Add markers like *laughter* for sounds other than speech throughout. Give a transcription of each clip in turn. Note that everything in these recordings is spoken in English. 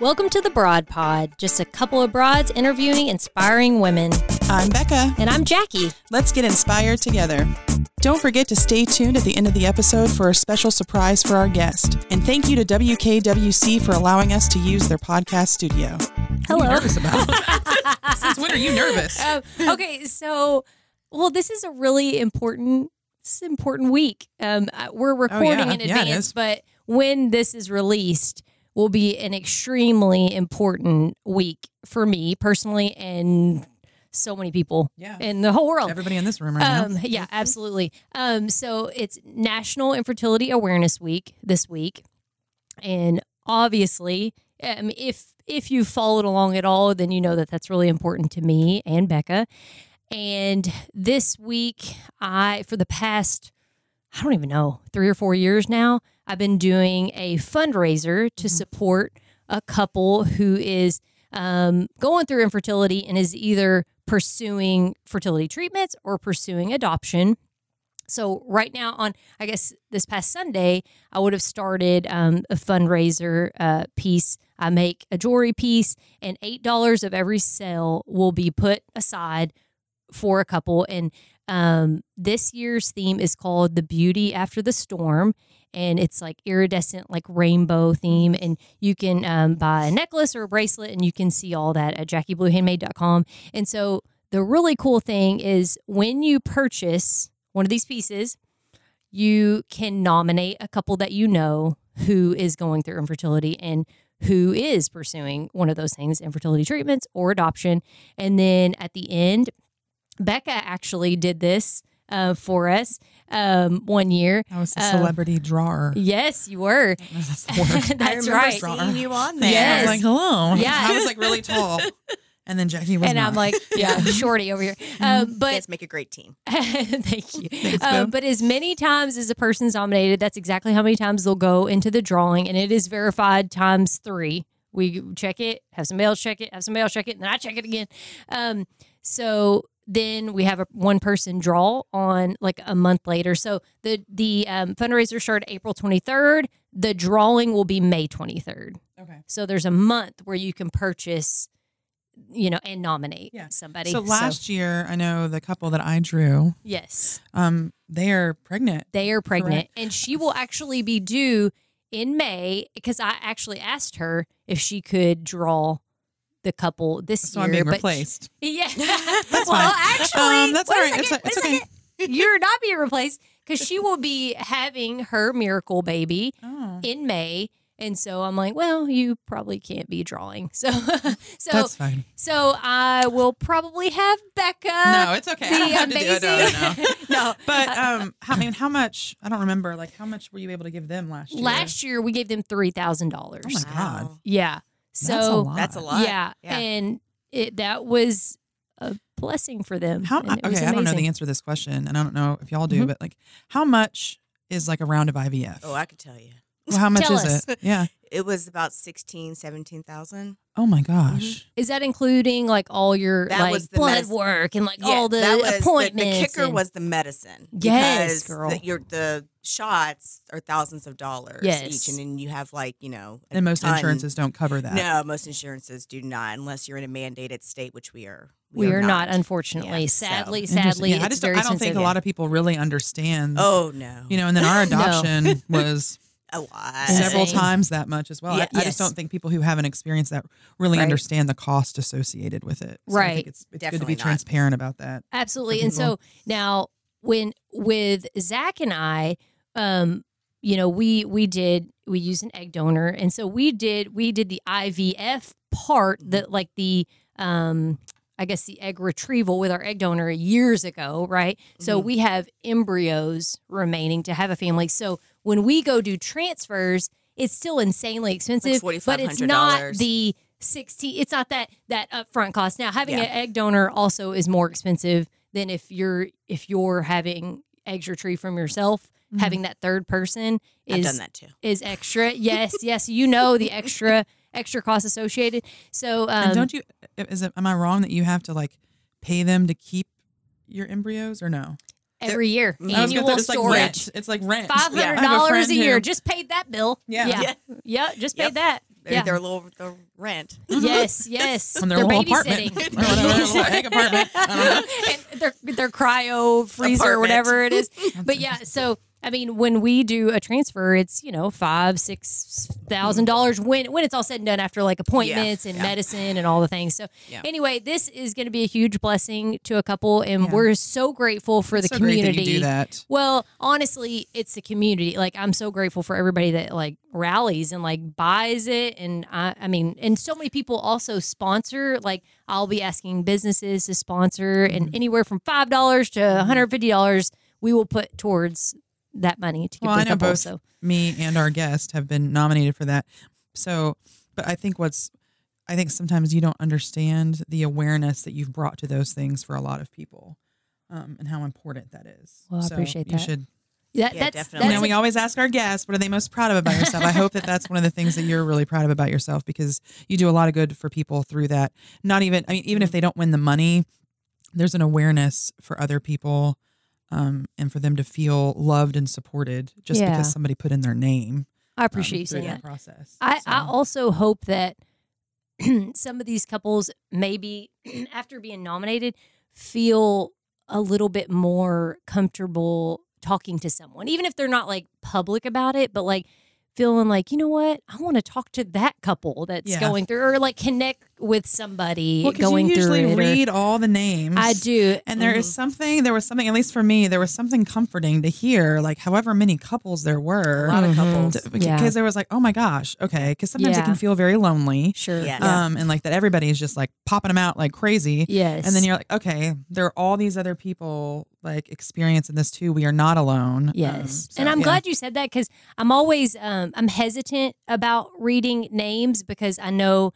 Welcome to the Broad Pod, just a couple of broads interviewing inspiring women. I'm Becca. And I'm Jackie. Let's get inspired together. Don't forget to stay tuned at the end of the episode for a special surprise for our guest. And thank you to WKWC for allowing us to use their podcast studio. Hello. nervous about? *laughs* Since when are you nervous? Um, okay, so well, this is a really important, this is an important week. Um, uh, we're recording in Oh, Yeah, it advance, is. but when this is released, will be an extremely important week for me personally and so many people Yeah. in the whole world. Everybody in this room right Um, now. yeah, absolutely. Um, so it's National Infertility Awareness Week this week, and obviously, um, if if you followed along at all, then you know that that's really important to me and Becca. And this week, I for the past I don't even know three or four years now, I've been doing a fundraiser to support a couple who is um, going through infertility and is either pursuing fertility treatments or pursuing adoption. So right now, on I guess this past Sunday, I would have started um, a fundraiser uh, piece. I make a jewelry piece, and eight dollars of every sale will be put aside for a couple. And um, this year's theme is called "The Beauty After the Storm," and it's like iridescent, like rainbow theme. And you can um, buy a necklace or a bracelet, and you can see all that at JackieBlueHandmade.com. And so the really cool thing is when you purchase one of these pieces, you can nominate a couple that you know who is going through infertility and who is pursuing one of those things infertility treatments or adoption. And then at the end, Becca actually did this uh, for us um, one year. I was a um, celebrity drawer. Yes, you were. *laughs* That's the. *laughs* That's I remember right. seeing you on there. Yes. I was like, hello. Yeah. *laughs* I was like really tall. And then Jackie was And not. I'm like, yeah, shorty over here. Um, You but guys make a great team. Thank you. Thanks, Uh, but as many times as a person's nominated, that's exactly how many times they'll go into the drawing, and it is verified times three. We check it, have somebody else check it, have somebody else check it, and then I check it again. Um, so then we have a one person draw on like a month later. So the the um, fundraiser started April 23rd. The drawing will be May 23rd. okay. So there's a month where you can purchase, you know, and nominate Yeah. somebody. So last year, I know the couple that I drew, yes. um, they are pregnant. They are pregnant, and she will actually be due in May because I actually asked her if she could draw the couple this So year. I'm being but replaced. *laughs* yeah, *laughs* That's well, fine. actually, Um, that's wait all a right. It's, it's wait a okay. second. You're not being replaced because she will be having her miracle baby *laughs* Oh. in May. And so I'm like, well, you probably can't be drawing. So, so, That's fine. so I will probably have Becca. No, it's okay. I don't the have to do it. No, no, no. amazing- no, But um, I mean, how much? I don't remember. Like, how much were you able to give them last year? last year we gave them three thousand dollars. Oh my God. Yeah. So That's a lot. That's a lot. Yeah, Yeah. and it that was a blessing for them. How? and it Okay, I don't know the answer to this question, and I don't know if y'all do, Mhm. but like, how much is like a round of IVF? Oh, I could tell you. well, how *laughs* much Tell is us. it? Yeah. It was about 16, 17,000. Oh my mm-hmm. gosh. Is that including like all your That like was the blood medicine. work and like Yeah, all the that was appointments? The, the kicker and- was the medicine. Yes, girl. The, your, the shots are thousands of dollars Yes. each. And then you have like, you know, a And most ton- insurances don't cover that. No, most insurances do not, unless you're in a mandated state, which we are. we are not, unfortunately. Yeah, sadly, Interesting. sadly, Yeah, it's I just don't, I don't think a lot of people really understand. Oh no, You know, and then our *laughs* No. adoption *laughs* was a lot. several times that much as well. Yeah, I, I just don't think people who haven't experienced that really Right. understand the cost associated with it. So I Right. think it's, it's good to be not. transparent about that. Absolutely. And so now when with Zach and I, um, you know, we we did we used an egg donor, and so we did we did the IVF part Mm-hmm. that like the um I guess the egg retrieval with our egg donor years ago, right? So Mm-hmm. we have embryos remaining to have a family. So when we go do transfers, it's still insanely expensive, but it's not the 60 it's not that that upfront cost. Now having Yeah. an egg donor also is more expensive than if you're if you're having eggs retrieved from yourself. Having that third person is done that too. is extra. Yes, *laughs* yes, you know the extra extra cost associated. So um, and don't you? Is it? Am I wrong that you have to like pay them to keep your embryos or no? every year I was I was gonna annual say, it's like storage. rent. It's like rent. Five Yeah, I hundred have a dollars a year. who- Just paid that bill. Yeah. yeah, Yeah. yeah. just paid Yep. that. Their, Yeah. their little their rent. *laughs* Yes, yes. *laughs* On their They're little apartment. *laughs* babysitting. Their apartment. I don't know. and their their cryo freezer, Apartment. whatever it is. But yeah, so I mean, when we do a transfer, it's you know five, six thousand dollars when when it's all said and done after like appointments and yeah. medicine and all the things. So Yeah. anyway, this is going to be a huge blessing to a couple, and Yeah. we're so grateful for the so great community. that you do that. Well, honestly, it's the community. Like I'm so grateful for everybody that like rallies and like buys it. And I, I mean, and so many people also sponsor. Like I'll be asking businesses to sponsor, Mm-hmm. and anywhere from five dollars to 150 dollars, we will put towards that money to give Well, the I know couple. both So me and our guest have been nominated for that. So, but I think what's, I think sometimes you don't understand the awareness that you've brought to those things for a lot of people, um, and how important that is. Well, I So appreciate that. You should. that, Yeah, that's definitely. You that's know, we always ask our guests, what are they most proud of about yourself? I hope that that's one of the things that you're really proud of about yourself because you do a lot of good for people through that. Not even, I mean, even if they don't win the money, there's an awareness for other people um, and for them to feel loved and supported just Yeah. because somebody put in their name. I um, appreciate you saying that process. I, I also hope that *clears throat* some of these couples maybe *clears throat* after being nominated feel a little bit more comfortable talking to someone even if they're not like public about it but like feeling like you know what i want to talk to that couple that's Yeah. going through or like connect with somebody well, 'cause going you usually through it or- read all the names. i do And there is something, there was something, at least for me, there was something comforting to hear, like however many couples there were. A lot of Mhm. couples. because Yeah. there was like, oh my gosh, okay. Because sometimes it can feel very lonely. sure Yes. yeah. Um, and like that everybody is just like popping them out like crazy. yes And then you're like, okay, there are all these other people like experiencing this too. We are not alone. Um, Yes. so, and I'm yeah. glad you said that because I'm always um, I'm hesitant about reading names because I know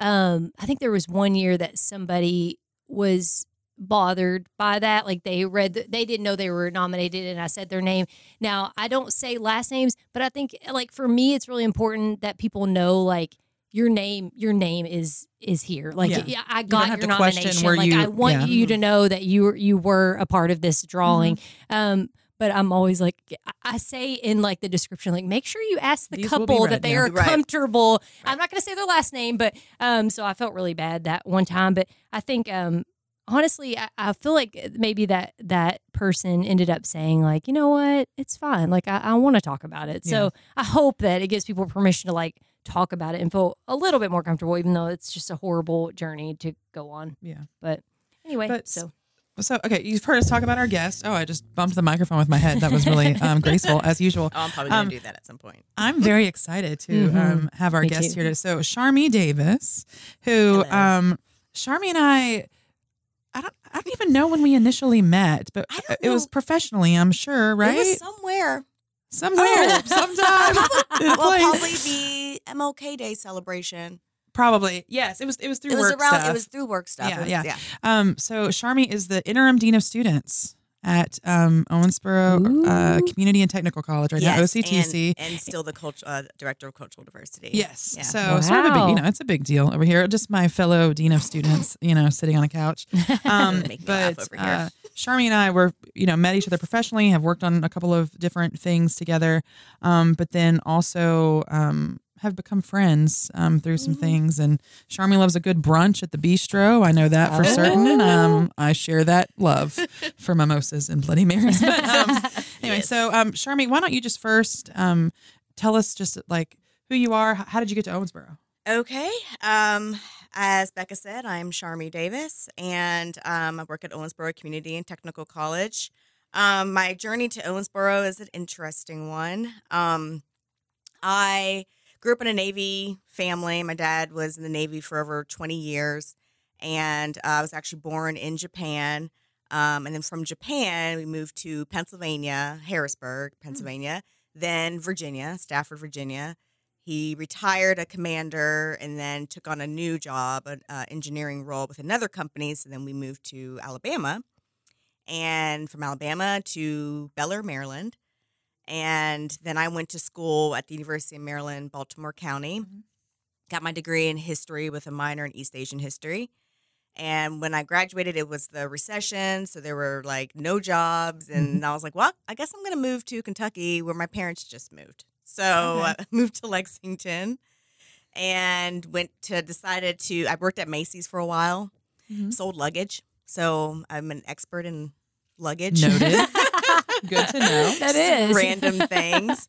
um, I think there was one year that somebody was bothered by that like they read the, they didn't know they were nominated and I said their name now I don't say last names but I think like for me it's really important that people know like your name your name is is here like Yeah. yeah, I got have your nomination like you- I want yeah. you to know that you were you were a part of this drawing Mm-hmm. um but I'm always like I- I say in like the description like make sure you ask the These couple that they yeah. are Right. comfortable. I'm not going to say their last name but um so I felt really bad that one time but I think um honestly I, I feel like maybe that that person ended up saying like you know what? It's fine. Like I, I want to talk about it. So I hope that it gives people permission to like talk about it and feel a little bit more comfortable even though it's just a horrible journey to go on. Yeah. but anyway But so So, okay, you've heard us talk about our guest. Oh, I just bumped the microphone with my head. That was really um, *laughs* graceful, as usual. Oh, I'm probably gonna Um, do that at some point. I'm very excited to Mhm. um, have our Me guest too. here today. So, Sharmy Davis, who Hello. um, Sharmy and I, I don't, I don't even know when we initially met, but I don't it was professionally, I'm sure, right? It was somewhere. Somewhere, Oh. sometime, in *laughs* a Well, place. probably the MLK Day celebration. Probably, yes. It was. It was through It was work around. stuff. It was through work stuff. Yeah, was- yeah. yeah. Um, so Sharmy is the interim dean of students at um, Owensboro uh, Community and Technical College right now, OCTC. and, and still the cult, uh, director of cultural diversity. Yes. Yeah. So sort of a big, you know, it's a big deal over here. Just my fellow dean of students, you know, sitting on a couch. *laughs* Um, Make me laugh but over here. uh, Sharmy and I were, you know, met each other professionally, have worked on a couple of different things together, um, but then also um, have become friends um, through some Mm-hmm. things. And Sharmy loves a good brunch at the bistro. I know that for certain. And um, I share that love for mimosas and Bloody Marys. But um, *laughs* anyway, Yes. so um, Sharmy, why don't you just first um, tell us just like who you are? How did you get to Owensboro? Okay. Um, as Becca said, I'm Sharmy Davis, and um, I work at Owensboro Community and Technical College. Um, my journey to Owensboro is an interesting one. Um, I grew up in a Navy family. My dad was in the Navy for over 20 years, and uh, I was actually born in Japan. Um, and then from Japan, we moved to Pennsylvania, Harrisburg, Pennsylvania, then Virginia, Stafford, Virginia. He retired a commander and then took on a new job, an uh, engineering role with another company. So then we moved to Alabama, and from Alabama to Bel Air, Maryland. And then I went to school at the University of Maryland, Baltimore County. Mhm. Got my degree in history with a minor in East Asian history. And when I graduated, it was the recession. So there were like no jobs. And I was like, well, I guess I'm going to move to Kentucky where my parents just moved. So Okay. I *laughs* moved to Lexington. and went to decided to. I worked at Macy's for a while, Mhm. sold luggage, so I'm an expert in luggage. Noted. *laughs* Good to know. *laughs* that is random *laughs* things.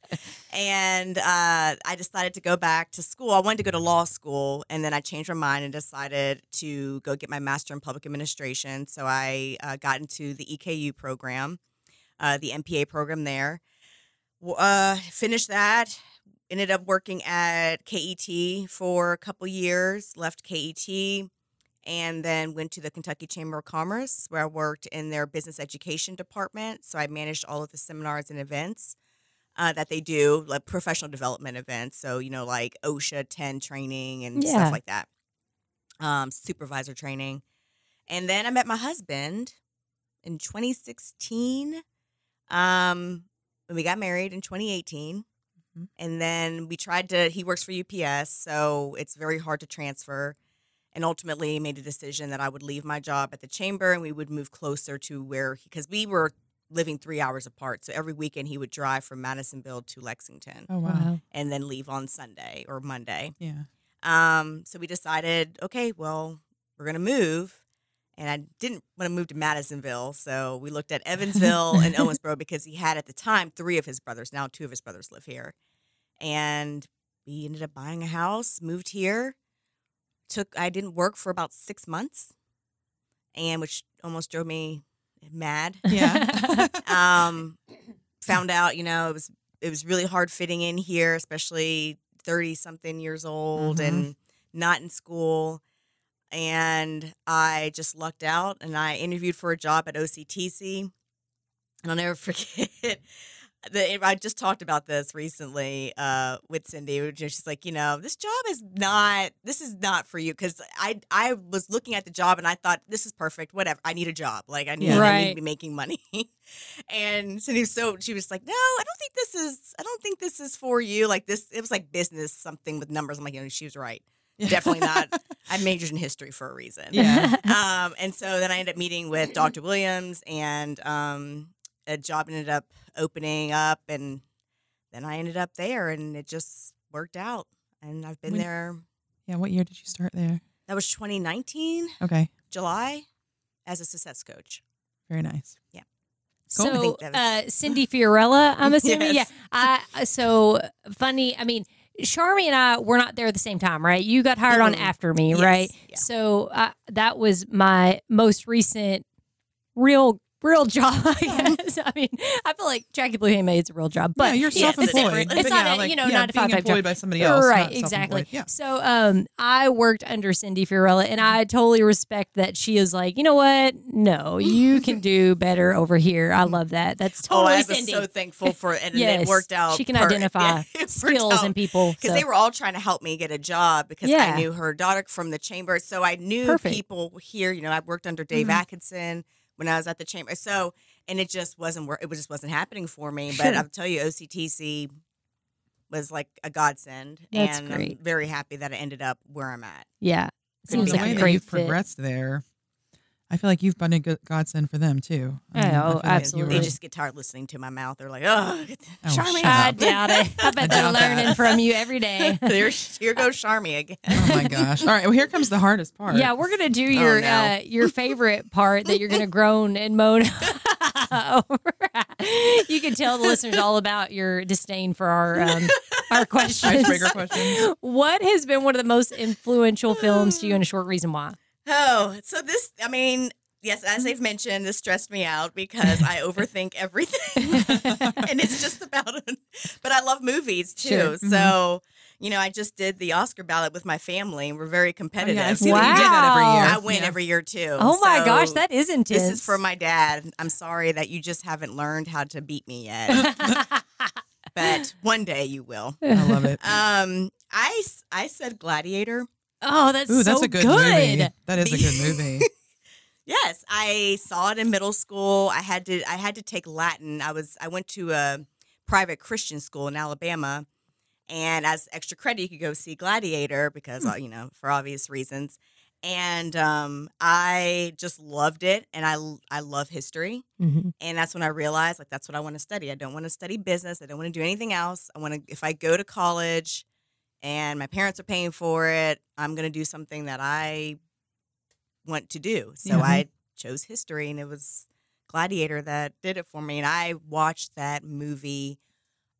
And uh, I decided to go back to school. I wanted to go to law school, and then I changed my mind and decided to go get my master in public administration. So I uh, got into the EKU program, uh, the MPA program there. Uh, finished that. Ended up working at KET for a couple years. Left KET and then went to the Kentucky Chamber of Commerce, where I worked in their business education department. So I managed all of the seminars and events uh, that they do, like professional development events. So, you know, like OSHA 10 training and Yeah. stuff like that, um, supervisor training. And then I met my husband in 2016. Um, and we got married in 2018. Mhm. And then we tried to, he works for UPS, so it's very hard to transfer and ultimately made a decision that I would leave my job at the chamber and we would move closer to where because we were living three hours apart. So every weekend he would drive from Madisonville to Lexington Oh wow. Wow. and then leave on Sunday or Monday. Yeah. Um, so we decided, okay, well, we're gonna move. And I didn't want to move to Madisonville, so we looked at Evansville *laughs* and Owensboro because he had at the time three of his brothers. Now two of his brothers live here, and we ended up buying a house, moved here. Took I didn't work for about six months, and which almost drove me mad. Yeah. *laughs* Um, *laughs* found out, you know, it was it was really hard fitting in here, especially thirty something years old Mhm. and not in school. And I just lucked out, and I interviewed for a job at OCTC. And I'll never *laughs* forget. The, I just talked about this recently uh, with Cindy. She's like, you know, this job is not. This is not for you because I I was looking at the job and I thought this is perfect. Whatever. I need a job. Like I need, Yeah. I need to be making money. *laughs* and Cindy was so she was like, no, I don't think this is. I don't think this is for you. Like this, it was like business something with numbers. I'm like, you know, she was right. Definitely not. *laughs* I majored in history for a reason Yeah. um, and so then I ended up meeting with *laughs* Dr. Williams, and um, a job ended up opening up, and then I ended up there, and it just worked out. And I've been When- there. Yeah. What year did you start there? That was 2019 Okay. July as a success coach. Very nice. Cool. So, think uh, Cindy Fiorella, I'm *laughs* assuming. Yes. Yeah. I, so funny. I mean, Sharmy and I were not there at the same time, right? You got hired on Mm-mm. after me, Yes, right? yeah. So uh, that was my most recent real real job, *laughs* I guess. I mean, I feel like Jackie Blue Handmade's a real job, but yeah, you're yeah, self-employed. It's yeah, not a, like, you know, yeah, to being five employed job. by somebody else. right, not exactly. Yeah. So um, I worked under Cindy Fiorella, and I totally respect that she is like, you know what? No, you *laughs* can do better over here. I love that. That's Oh, totally I was Cindy. so thankful for it, and yes, it worked out. She can per- identify *laughs* yeah, skills in people. because so. they were all trying to help me get a job because Yeah. I knew her daughter from the chamber. So I knew Perfect. people here. You know, I worked under Dave Mhm. Adkisson when I was at the chamber. So and it just wasn't work. It was just wasn't happening for me. But *laughs* I'll tell you, OCTC was like a godsend, That's and great. I'm very happy that I ended up where I'm at. yeah, But seems like a great you've fit. progressed there, I feel like you've been a good godsend for them too. I Yeah, mean, I oh, feel like absolutely. They just get tired listening to my mouth. They're like, "Oh, Oh, Sharmy, shut I doubt it. I *laughs* bet I they're doubt that. learning from you every day. *laughs* there, here goes Sharmy again." oh my gosh! All right, well here comes the hardest part. Yeah, we're gonna do your no. uh, your favorite part that you're gonna *laughs* groan and moan over. you can tell the listeners all about your disdain for our um, our questions. questions. What has been one of the most influential films to you, and a short reason why? Oh, so this, I mean, yes, as they've mentioned, this stressed me out because I overthink everything. *laughs* and it's just about it. But I love movies too. Sure. So, you know, I just did the Oscar ballot with my family and we're very Oh, competitive. yeah, I've seen that you do that every Wow. year. I win Yeah. every year too. Oh my So gosh, that is intense. This is for my dad. I'm sorry that you just haven't learned how to beat me yet, *laughs* but one day you will. *laughs* I love it. Um, I I said Gladiator. Oh, that's Ooh, that's so a good, movie. That is a good movie. *laughs* Yes, I saw it in middle school. I had to I had to take Latin. I was I went to a private Christian school in Alabama, and as extra credit, you could go see Gladiator because uh, you know for obvious reasons. And um, I just loved it, and I I love history, Mhm. and that's when I realized like that's what I want to study. I don't want to study business. I don't want to do anything else. I want to if I go to college and my parents are paying for it. I'm going to do something that I want to do. So Yeah. I chose history, and it was Gladiator that did it for me. And I watched that movie.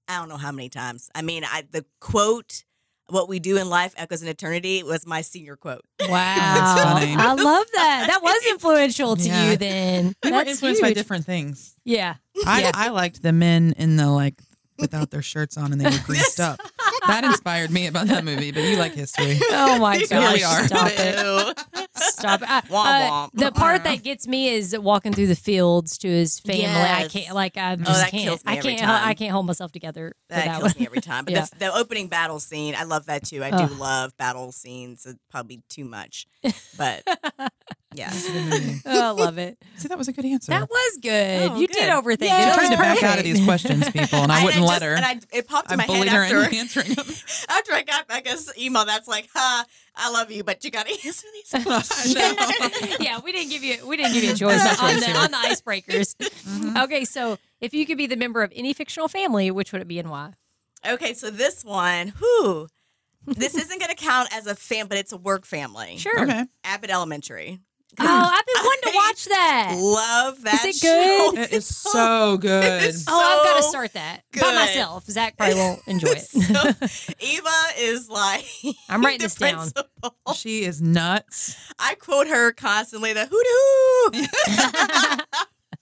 I don't know how many times. I mean, I the quote. What we do in life echoes in eternity was my senior quote. *laughs* Wow. I love *laughs* that. That was *laughs* influential to Yeah. you then. We were That's influenced by different things. Yeah. I, Yeah. I liked the men in the like without their shirts on and they were greased up. That inspired me about that movie. But you like history. *laughs* Oh my gosh. Here we are. Stop it. *laughs* Stop it. Uh, Womp uh, the part that gets me is walking through the fields to his family. I can't like I just that can't. kills me I every can't time. I can't hold myself together. for That, that kills one. me every time. *laughs* But Yeah. the, the opening battle scene, I love that too. I do Ugh. love battle scenes. It's probably too much, but yes. Oh, I love it. See, that was a good answer. That was good. Oh, you good. did overthink Yeah. it. She That tried was to back out of these questions, people, and I And wouldn't just- let her. And I, it popped I in my head bullied her after, answering them. *laughs* after I got Becca's email. That's like, ha, I love you, but you got to *laughs* answer these *laughs* I questions. know. yeah, we didn't give you we didn't give you a choice on the on the icebreakers. Mhm. Okay, so if you could be the member of any fictional family, which would it be and why? okay, so this one, who? this isn't going to count as a fam, but it's a work family. Sure. Okay. Abbott Elementary. Oh, I've been wanting to *laughs* watch that. Love that. it good? show. It is so good. It's Oh, I've got to start that by good. myself. Zach probably won't *laughs* enjoy it. So, *laughs* Ava is like I'm writing the this down. She is nuts. I quote her constantly. The hoot hoo.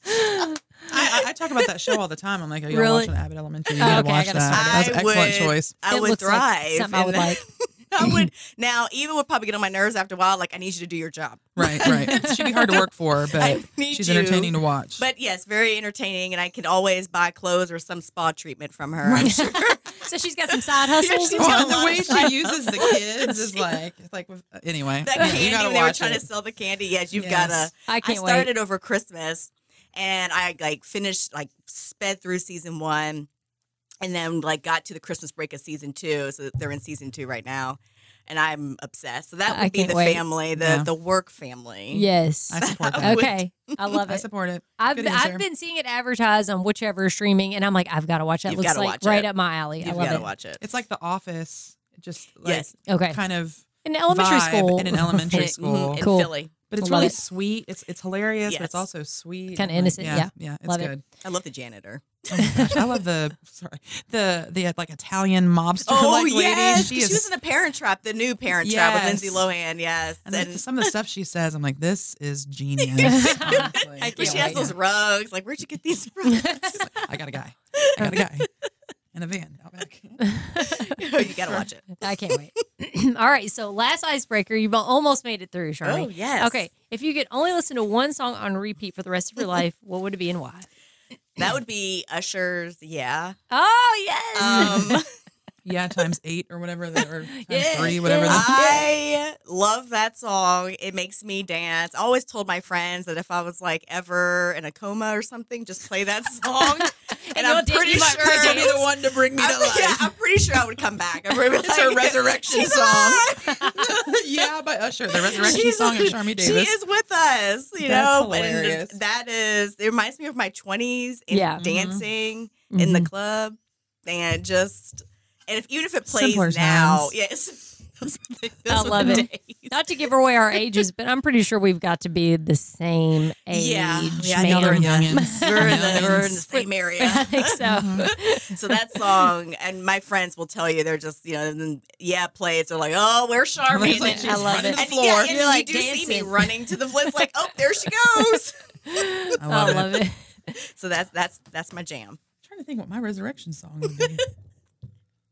I, I, I talk about that show all the time. I'm like, oh, y'all Really? watching Abbott Elementary? You Oh, need to okay, I watch gotta that. start. That's an excellent would- choice. I It would looks like thrive. something I would like. *laughs* I would *laughs* now. Ava would probably get on my nerves after a while. Like I need you to do your job. Right, right. *laughs* She'd be hard to work for, but she's you. entertaining to watch. But yes, very entertaining, and I can always buy clothes or some spa treatment from her. I'm sure. So she's got some side hustles. and a the way she uses the kids is like, it's like uh, anyway. that yeah, candy when they were trying it. to sell the candy. Yes, you've Yes. gotta. I I can't started wait. over Christmas, and I like finished like sped through season one, and then like got to the Christmas break of season two. So they're in season two right now, and I'm obsessed. So that I would be the wait. family, the Yeah. the work family. Yes. I support *laughs* that. Okay. I love it. I support it. I've, Good. I've been seeing it advertised on whichever streaming, and I'm like, I've got to watch that. You've Looks gotta like watch right it. up my alley. You've I love got to it. watch it. It's like The Office, just like Yes. Okay. kind of, In elementary vibe school. in an elementary *laughs* Mhm, school. in Cool. Philly. but it's Love really it. sweet. It's it's hilarious, but it's also sweet. Kinda and, like, innocent, yeah. yeah, it's Love it. good. I love the janitor. Oh my gosh, I love the sorry the the uh, like Italian mobster Oh like lady. yes, She 'cause she, is was in the Parent Trap, the new Parent Trap with Lindsay Lohan. Yes, and and some of the stuff she says, I'm like, this is genius. *laughs* honestly. I where can't she has those rugs. Like, where'd you get these *laughs* rugs? I got a guy. I got a guy *laughs* in a van out back. you gotta watch it. I can't wait. *clears throat* All right. So last icebreaker, you've almost made it through, Sharmy. Oh yes. Okay. If you could only listen to one song on repeat for the rest of your life, what would it be and why? That would be Usher's. Yeah. Oh yes. Um, *laughs* Yeah, times eight or whatever, the, or *laughs* times Yeah, three, whatever. yeah. the- I love that song. It makes me dance. I always told my friends that if I was like ever in a coma or something, just play that *laughs* song. and you'll I'm dance- pretty you might sure Be the one to bring me to *laughs* I'm, life. yeah, I'm pretty sure I would come back. I'm really It's her resurrection She's song. yeah, by Usher, the resurrection She's- song of Sharmy Davis. She is with us, you That's know. And hilarious. that is it reminds me of my twenties and Yeah. Mhm. dancing in the Mhm. club and just and if even if it plays Simpler now, times. *laughs* yes. Those were I love it. days. Not to give away our ages, but I'm pretty sure we've got to be the same age. Yeah, yeah, I know *laughs* we're in the, we're in the, we're in the same area. I think *laughs* so. Mm-hmm. so that song, and my friends will tell you they're just you know, then, yeah, play it. They're like, oh, where's Sharmy? It's like I love running it. the and yeah, and You're like you do see me running to the floor. Like, oh, there she goes. I I love, love, it. it. So that's that's that's my jam. I'm trying to think what my resurrection song would be.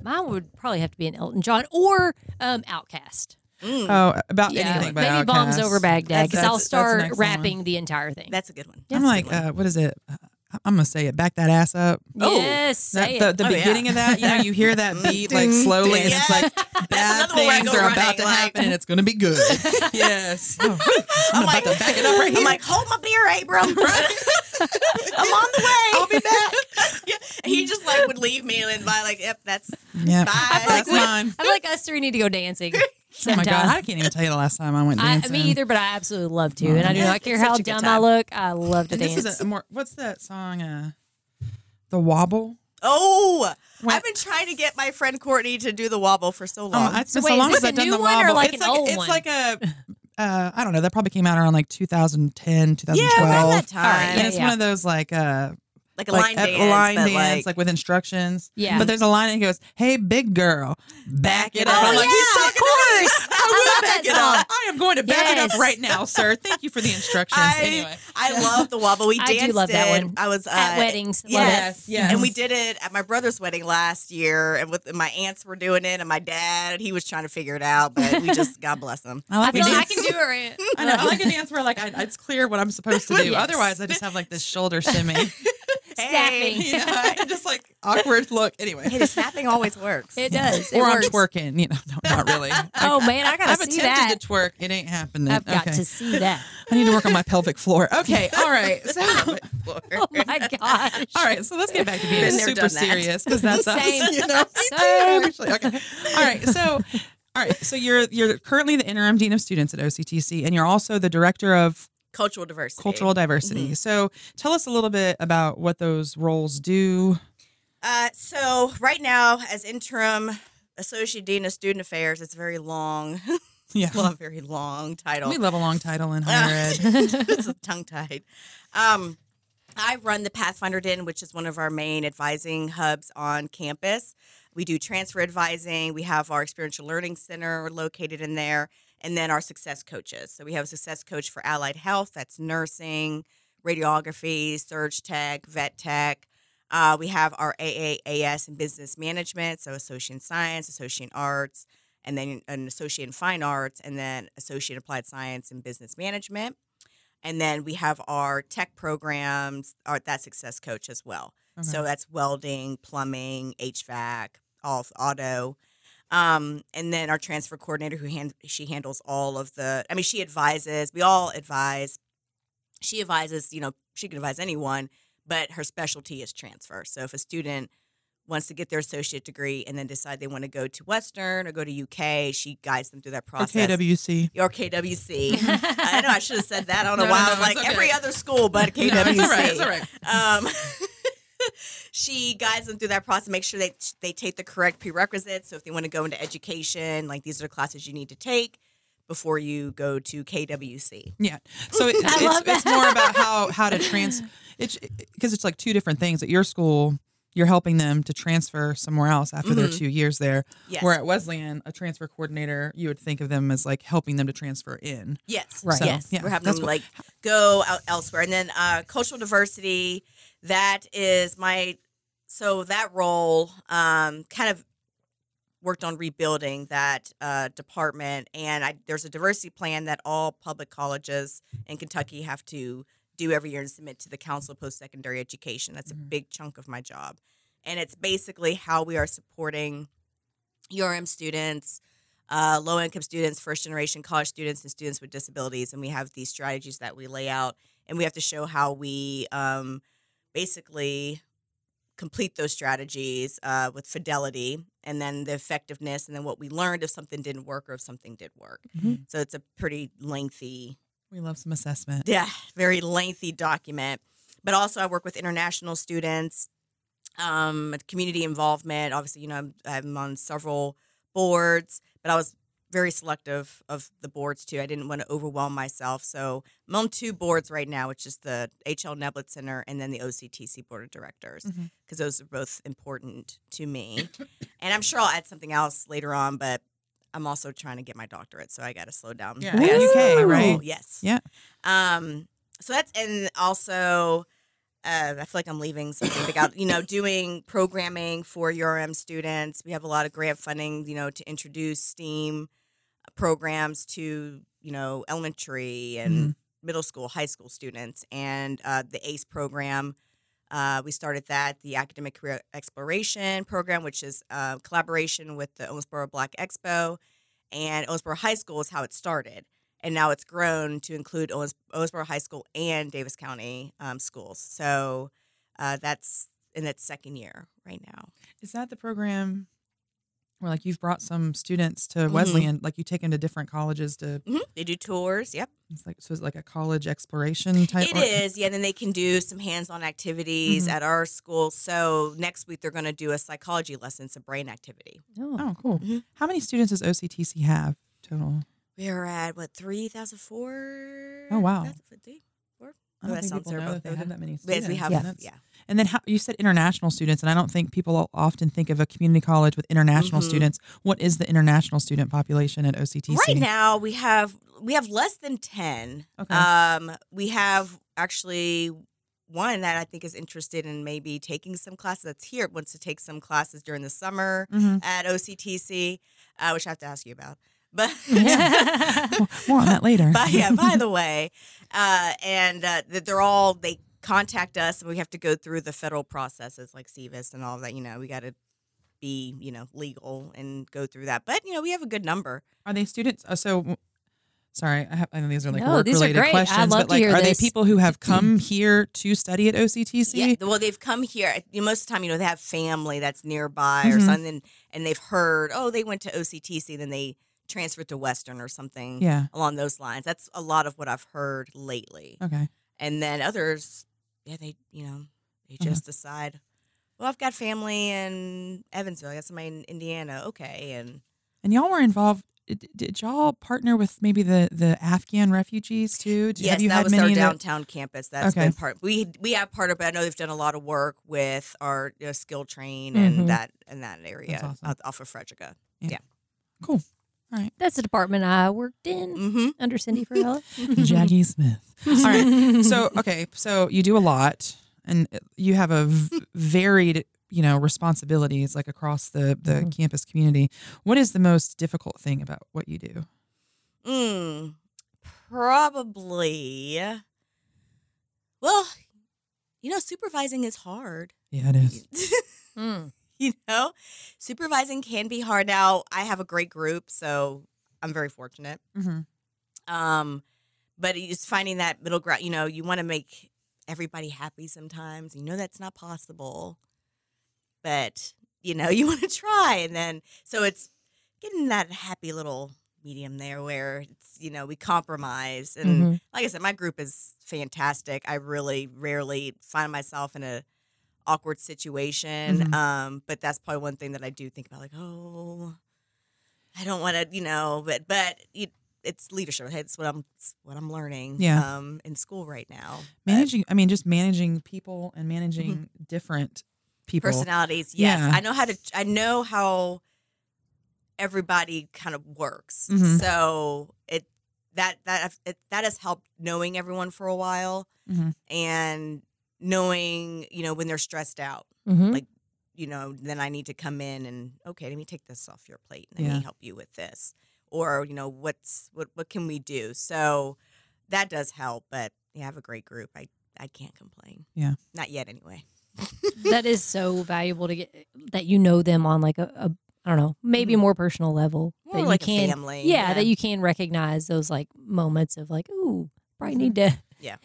Mine would probably have to be an Elton John or um, OutKast. Mm, Oh, about Yeah, anything but maybe bombs over Baghdad because I'll that's- that's an start excellent rapping one. the entire thing. that's a good one. I'm like, one. uh, what is it? Uh, I'm gonna say it. Back that ass up. Oh, yes, That, say the it. the Oh, yeah. beginning of that, you know, you hear that *laughs* beat like slowly, and it's like *laughs* bad another one where I things go are about to like- happen, and it's gonna be good. *laughs* yes. Oh, I'm about like, to back it up right I'm like, hold my beer, Abram. I'm on the way. I'll be back. Yeah. And he just like would leave me and by like, yep, that's Yeah, Bye. that's mine. I'm like us three need to go dancing. *laughs* Oh my god. I can't even tell you the last time I went I, dancing. me either, but I absolutely love to, and I do Yeah, not care it's how such a good dumb I time. look. I love to And dance. this is a more. What's that song? Uh, the wobble. oh When- I've been trying to get my friend Courtney to do the wobble for so Um, long. it's So been wait, so is long this since a I've done new the one or wobble. like it's an like old it's one? like a uh, I don't know. That probably came out around like 2010, 2012. yeah, around that All right, time. and yeah, it's one of those like uh like a like line a dance, line but dance like, like, with instructions. Yeah. But there's a line that goes, "Hey, big girl, back it Oh, up." I'm like, yeah, "He's of talking course. to. I will back that it up. I am going to back it up right now, sir. Thank you for the instructions." I, anyway, I love the wobble. We I do love that one. I was uh, At weddings. Love Yes, it. yes. And we did it at my brother's wedding last year, and with my aunts were doing it, and my dad he was trying to figure it out, but we just *laughs* God bless him. I I like a feel like I can do it. Right. *laughs* I know. I like a dance where like I, it's clear what I'm supposed to do. *laughs* Yes. Otherwise, I just have like this shoulder shimmy. Snapping. you know, *laughs* just like awkward look. Anyway, Hey, the snapping always works. It does. It or I'm works. twerking. You know, no, not really. *laughs* Oh man, I gotta see. I've see attempted that. to twerk. It ain't happening. I've got okay. to see that. *laughs* I need to work on my pelvic floor. Okay. All right. So, Oh my gosh. all right. So let's get back to being Been super serious because that's Same. us. You know. Same. Actually, okay. All right. So, all right. So you're you're currently the interim dean of students at OCTC, and you're also the director of Cultural diversity. cultural diversity. Mm-hmm. So tell us a little bit about what those roles do. Uh, so right now, as interim associate dean of student affairs, it's very long. *laughs* Yeah. well, a very long title. we love a long title in higher ed. *laughs* *laughs* it's tongue tied. Um, I run the Pathfinder Den, which is one of our main advising hubs on campus. We do transfer advising. We have our experiential learning center located in there, and then our success coaches. So we have a success coach for allied health, that's nursing, radiography, surge tech, vet tech. Uh, we have our AAAS in business management, so associate in science, associate in arts, and then an associate in fine arts, and then associate in applied science and business management. And then we have our tech programs, our that success coach as well. So that's welding, plumbing, HVAC, all auto. Um, and then our transfer coordinator who hand, she handles all of the I mean she advises, we all advise. She advises, you know, she can advise anyone, but her specialty is transfer. So if a student wants to get their associate degree and then decide they want to go to Western or go to UK, she guides them through that Or process KWC. or KWC. *laughs* I know I should have said that. I don't know No, why. no, I was like okay. every other school but KWC. *laughs* No, it's all right. It's all right. Um, *laughs* she guides them through that process, make sure they they take the correct prerequisites. So if they want to go into education, like these are the classes you need to take before you go to KWC. Yeah. So *laughs* it's, it's, it's more about how how to trans. It's because it's like two different things. At your school, you're helping them to transfer somewhere else after their Mhm. two years there. Yes. Where at Wesleyan, a transfer coordinator, you would think of them as like helping them to transfer in. Yes. Right. So, Yes. yeah, We're having them cool. like go out elsewhere. And then uh, cultural diversity, that is my so that role um, kind of worked on rebuilding that uh, department. And I, there's a diversity plan that all public colleges in Kentucky have to do every year and submit to the Council of Post Secondary Education. That's a big chunk of my job. And it's basically how we are supporting URM students, uh, low income students, first generation college students, and students with disabilities. And we have these strategies that we lay out, and we have to show how we um, basically complete those strategies uh, with fidelity and then the effectiveness and then what we learned if something didn't work or if something did work. Mhm. So it's a pretty lengthy We love some assessment. yeah, very lengthy document. But also, I work with international students, um, community involvement. Obviously, you know, I'm, I'm on several boards, but I was very selective of the boards too. I didn't want to overwhelm myself. So I'm on two boards right now, which is the HL Neblett Center and then the OCTC Board of Directors, because those are both important to me. and I'm sure I'll add something else later on, but I'm also trying to get my doctorate, so I got to slow down. Yeah, I UK, slow my roll. right? Yes. Yeah. Um. So that's and also, uh, I feel like I'm leaving something big out. You know, doing programming for URM students. We have a lot of grant funding. You know, to introduce STEAM programs to you know elementary and middle school, high school students, and uh, the ACE program. Uh, we started that, the Academic Career Exploration Program, which is uh, collaboration with the Owensboro Black Expo. And Owensboro High School is how it started. And now it's grown to include Owens, Owensboro High School and Daviess County um, schools. So uh, that's in its second year right now. Is that the program where like you've brought some students to Mhm. Wesleyan, like you take them to different colleges to Mhm. They do tours. Yep. it's like so it's like a college exploration type. It is, yeah. Then they can do some hands-on activities Mhm. at our school. So next week they're going to do a psychology lesson, it's a brain activity. Oh, Oh, cool. Mhm. How many students does OCTC have total? We're at what three thousand four? Oh, wow. I Oh, don't that think sounds people know that they have that many Yes, students. we have. Yeah. Yeah. And then how, you said international students, and I don't think people often think of a community college with international Mhm. students. What is the international student population at OCTC? Right now we have we have less than ten. Okay. Um, we have actually one that I think is interested in maybe taking some classes. That's here wants to take some classes during the summer Mhm. at OCTC, uh, which I have to ask you about. But More- More on that later. But yeah, by the way, uh, and uh, that they're all they contact us, and we have to go through the federal processes like SEVIS and all of that. You know, we got to be you know legal and go through that. But you know, we have a good number. Are they students? Uh, so, sorry, I, have, I know these are like No, work related great. I'd questions, love but to like, hear are this. they people who have come *clears throat* here to study at OCTC? Yeah, well, they've come here. Most of the time, you know, they have family that's nearby or Mhm. something, and they've heard, oh, they went to OCTC, then they transferred to Western or something Yeah. along those lines. That's a lot of what I've heard lately. Okay. And then others, yeah, they, you know, they Mhm. just decide, well, I've got family in Evansville. I got somebody in Indiana. Okay, and And y'all were involved. Did, did y'all partner with maybe the the Afghan refugees too? Did- yes, have you that had was our many that- downtown campus. That's Okay. been part. We we have part of it. I know they've done a lot of work with our you know, skill train Mhm. and that in that area awesome. off- off of Frederica. Yeah. Cool. All right. That's the department I worked in Mm-hmm. under Cindy *laughs* Ferrella. Jackie Smith. All right. *laughs* So okay, so you do a lot, and you have a v- varied, you know, responsibilities like across the the Mhm. campus community. What is the most difficult thing about what you do? Mm, probably. Well, you know, supervising is hard. Yeah, it is. *laughs* Mm. *laughs* you know, supervising can be hard. Now, I have a great group, so I'm very fortunate. Mm-hmm. Um, but it's finding that middle ground. You know, you want to make everybody happy sometimes. You know that's not possible, but you know *laughs* you want to try, and then so it's getting that happy little medium there where it's you know we compromise and Mhm. like I said, my group is fantastic. I really rarely find myself in a awkward situation. Mhm. Um, but that's probably one thing that I do think about, like, oh, I don't want to, you know, but but it, it's leadership. It's what I'm it's what I'm learning. Yeah. Um, in school right now. But Managing, I mean, just managing people and managing different people. personalities. Yes, Yeah. I know how to. I know how everybody kind of works. Mhm. So it that that it, that has helped knowing everyone for a while Mhm. and knowing you know when they're stressed out. Mhm. Like, You know, then I need to come in and okay, let me take this off your plate. And let Yeah. me help you with this, or you know, what's what what can we do? So that does help. But yeah, I have a great group. I I can't complain. Yeah. not yet anyway. that is so valuable to get that you know them on like a, a I don't know, maybe a more personal level. More that you like can, family. Yeah, that you can recognize those like moments of like, ooh, probably need to.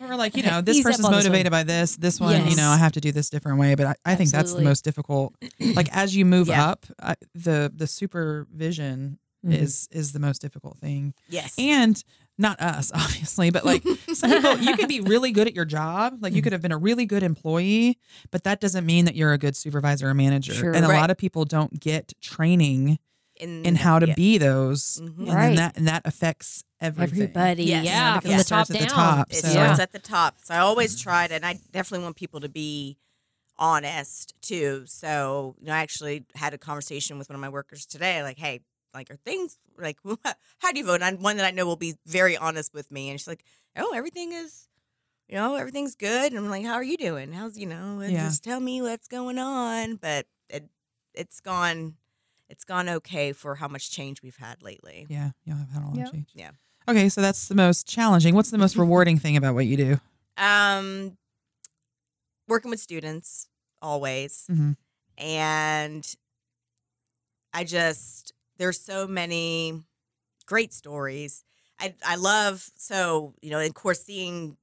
Or like, you know, this ease person's this motivated by this. This one, you know, I have to do this different way. But I, I think that's the most difficult. Like as you move Yeah. up, I, the the supervision Mhm. is is the most difficult thing. yes. And not us, *laughs* obviously, but like some people, you could be really good at your job. Like Mm-hmm. you could have been a really good employee, but that doesn't mean that you're a good supervisor or manager. Sure. and a Right. lot of people don't get training in, in how to yeah. be those, Mhm. and Right. then that and that affects everything. Everybody, Yes. yeah, Yeah, from it the top at down. the top. It So- starts at the top. So I always try to, and I definitely want people to be honest too. So, you know, I actually had a conversation with one of my workers today, like, hey, like, are things like, *laughs* how do you vote? And one that I know will be very honest with me. And she's like, oh, everything is, you know, everything's good. And I'm like, how are you doing? How's, you know, Yeah. just tell me what's going on. But it, it's gone, it's gone okay for how much change we've had lately. Yeah, y'all have had a lot Yep. of change. Yeah. Okay, so that's the most challenging. What's the most rewarding thing about what you do? Um, working with students always, Mhm. and I just there's so many great stories. I I love so you know, and of course, seeing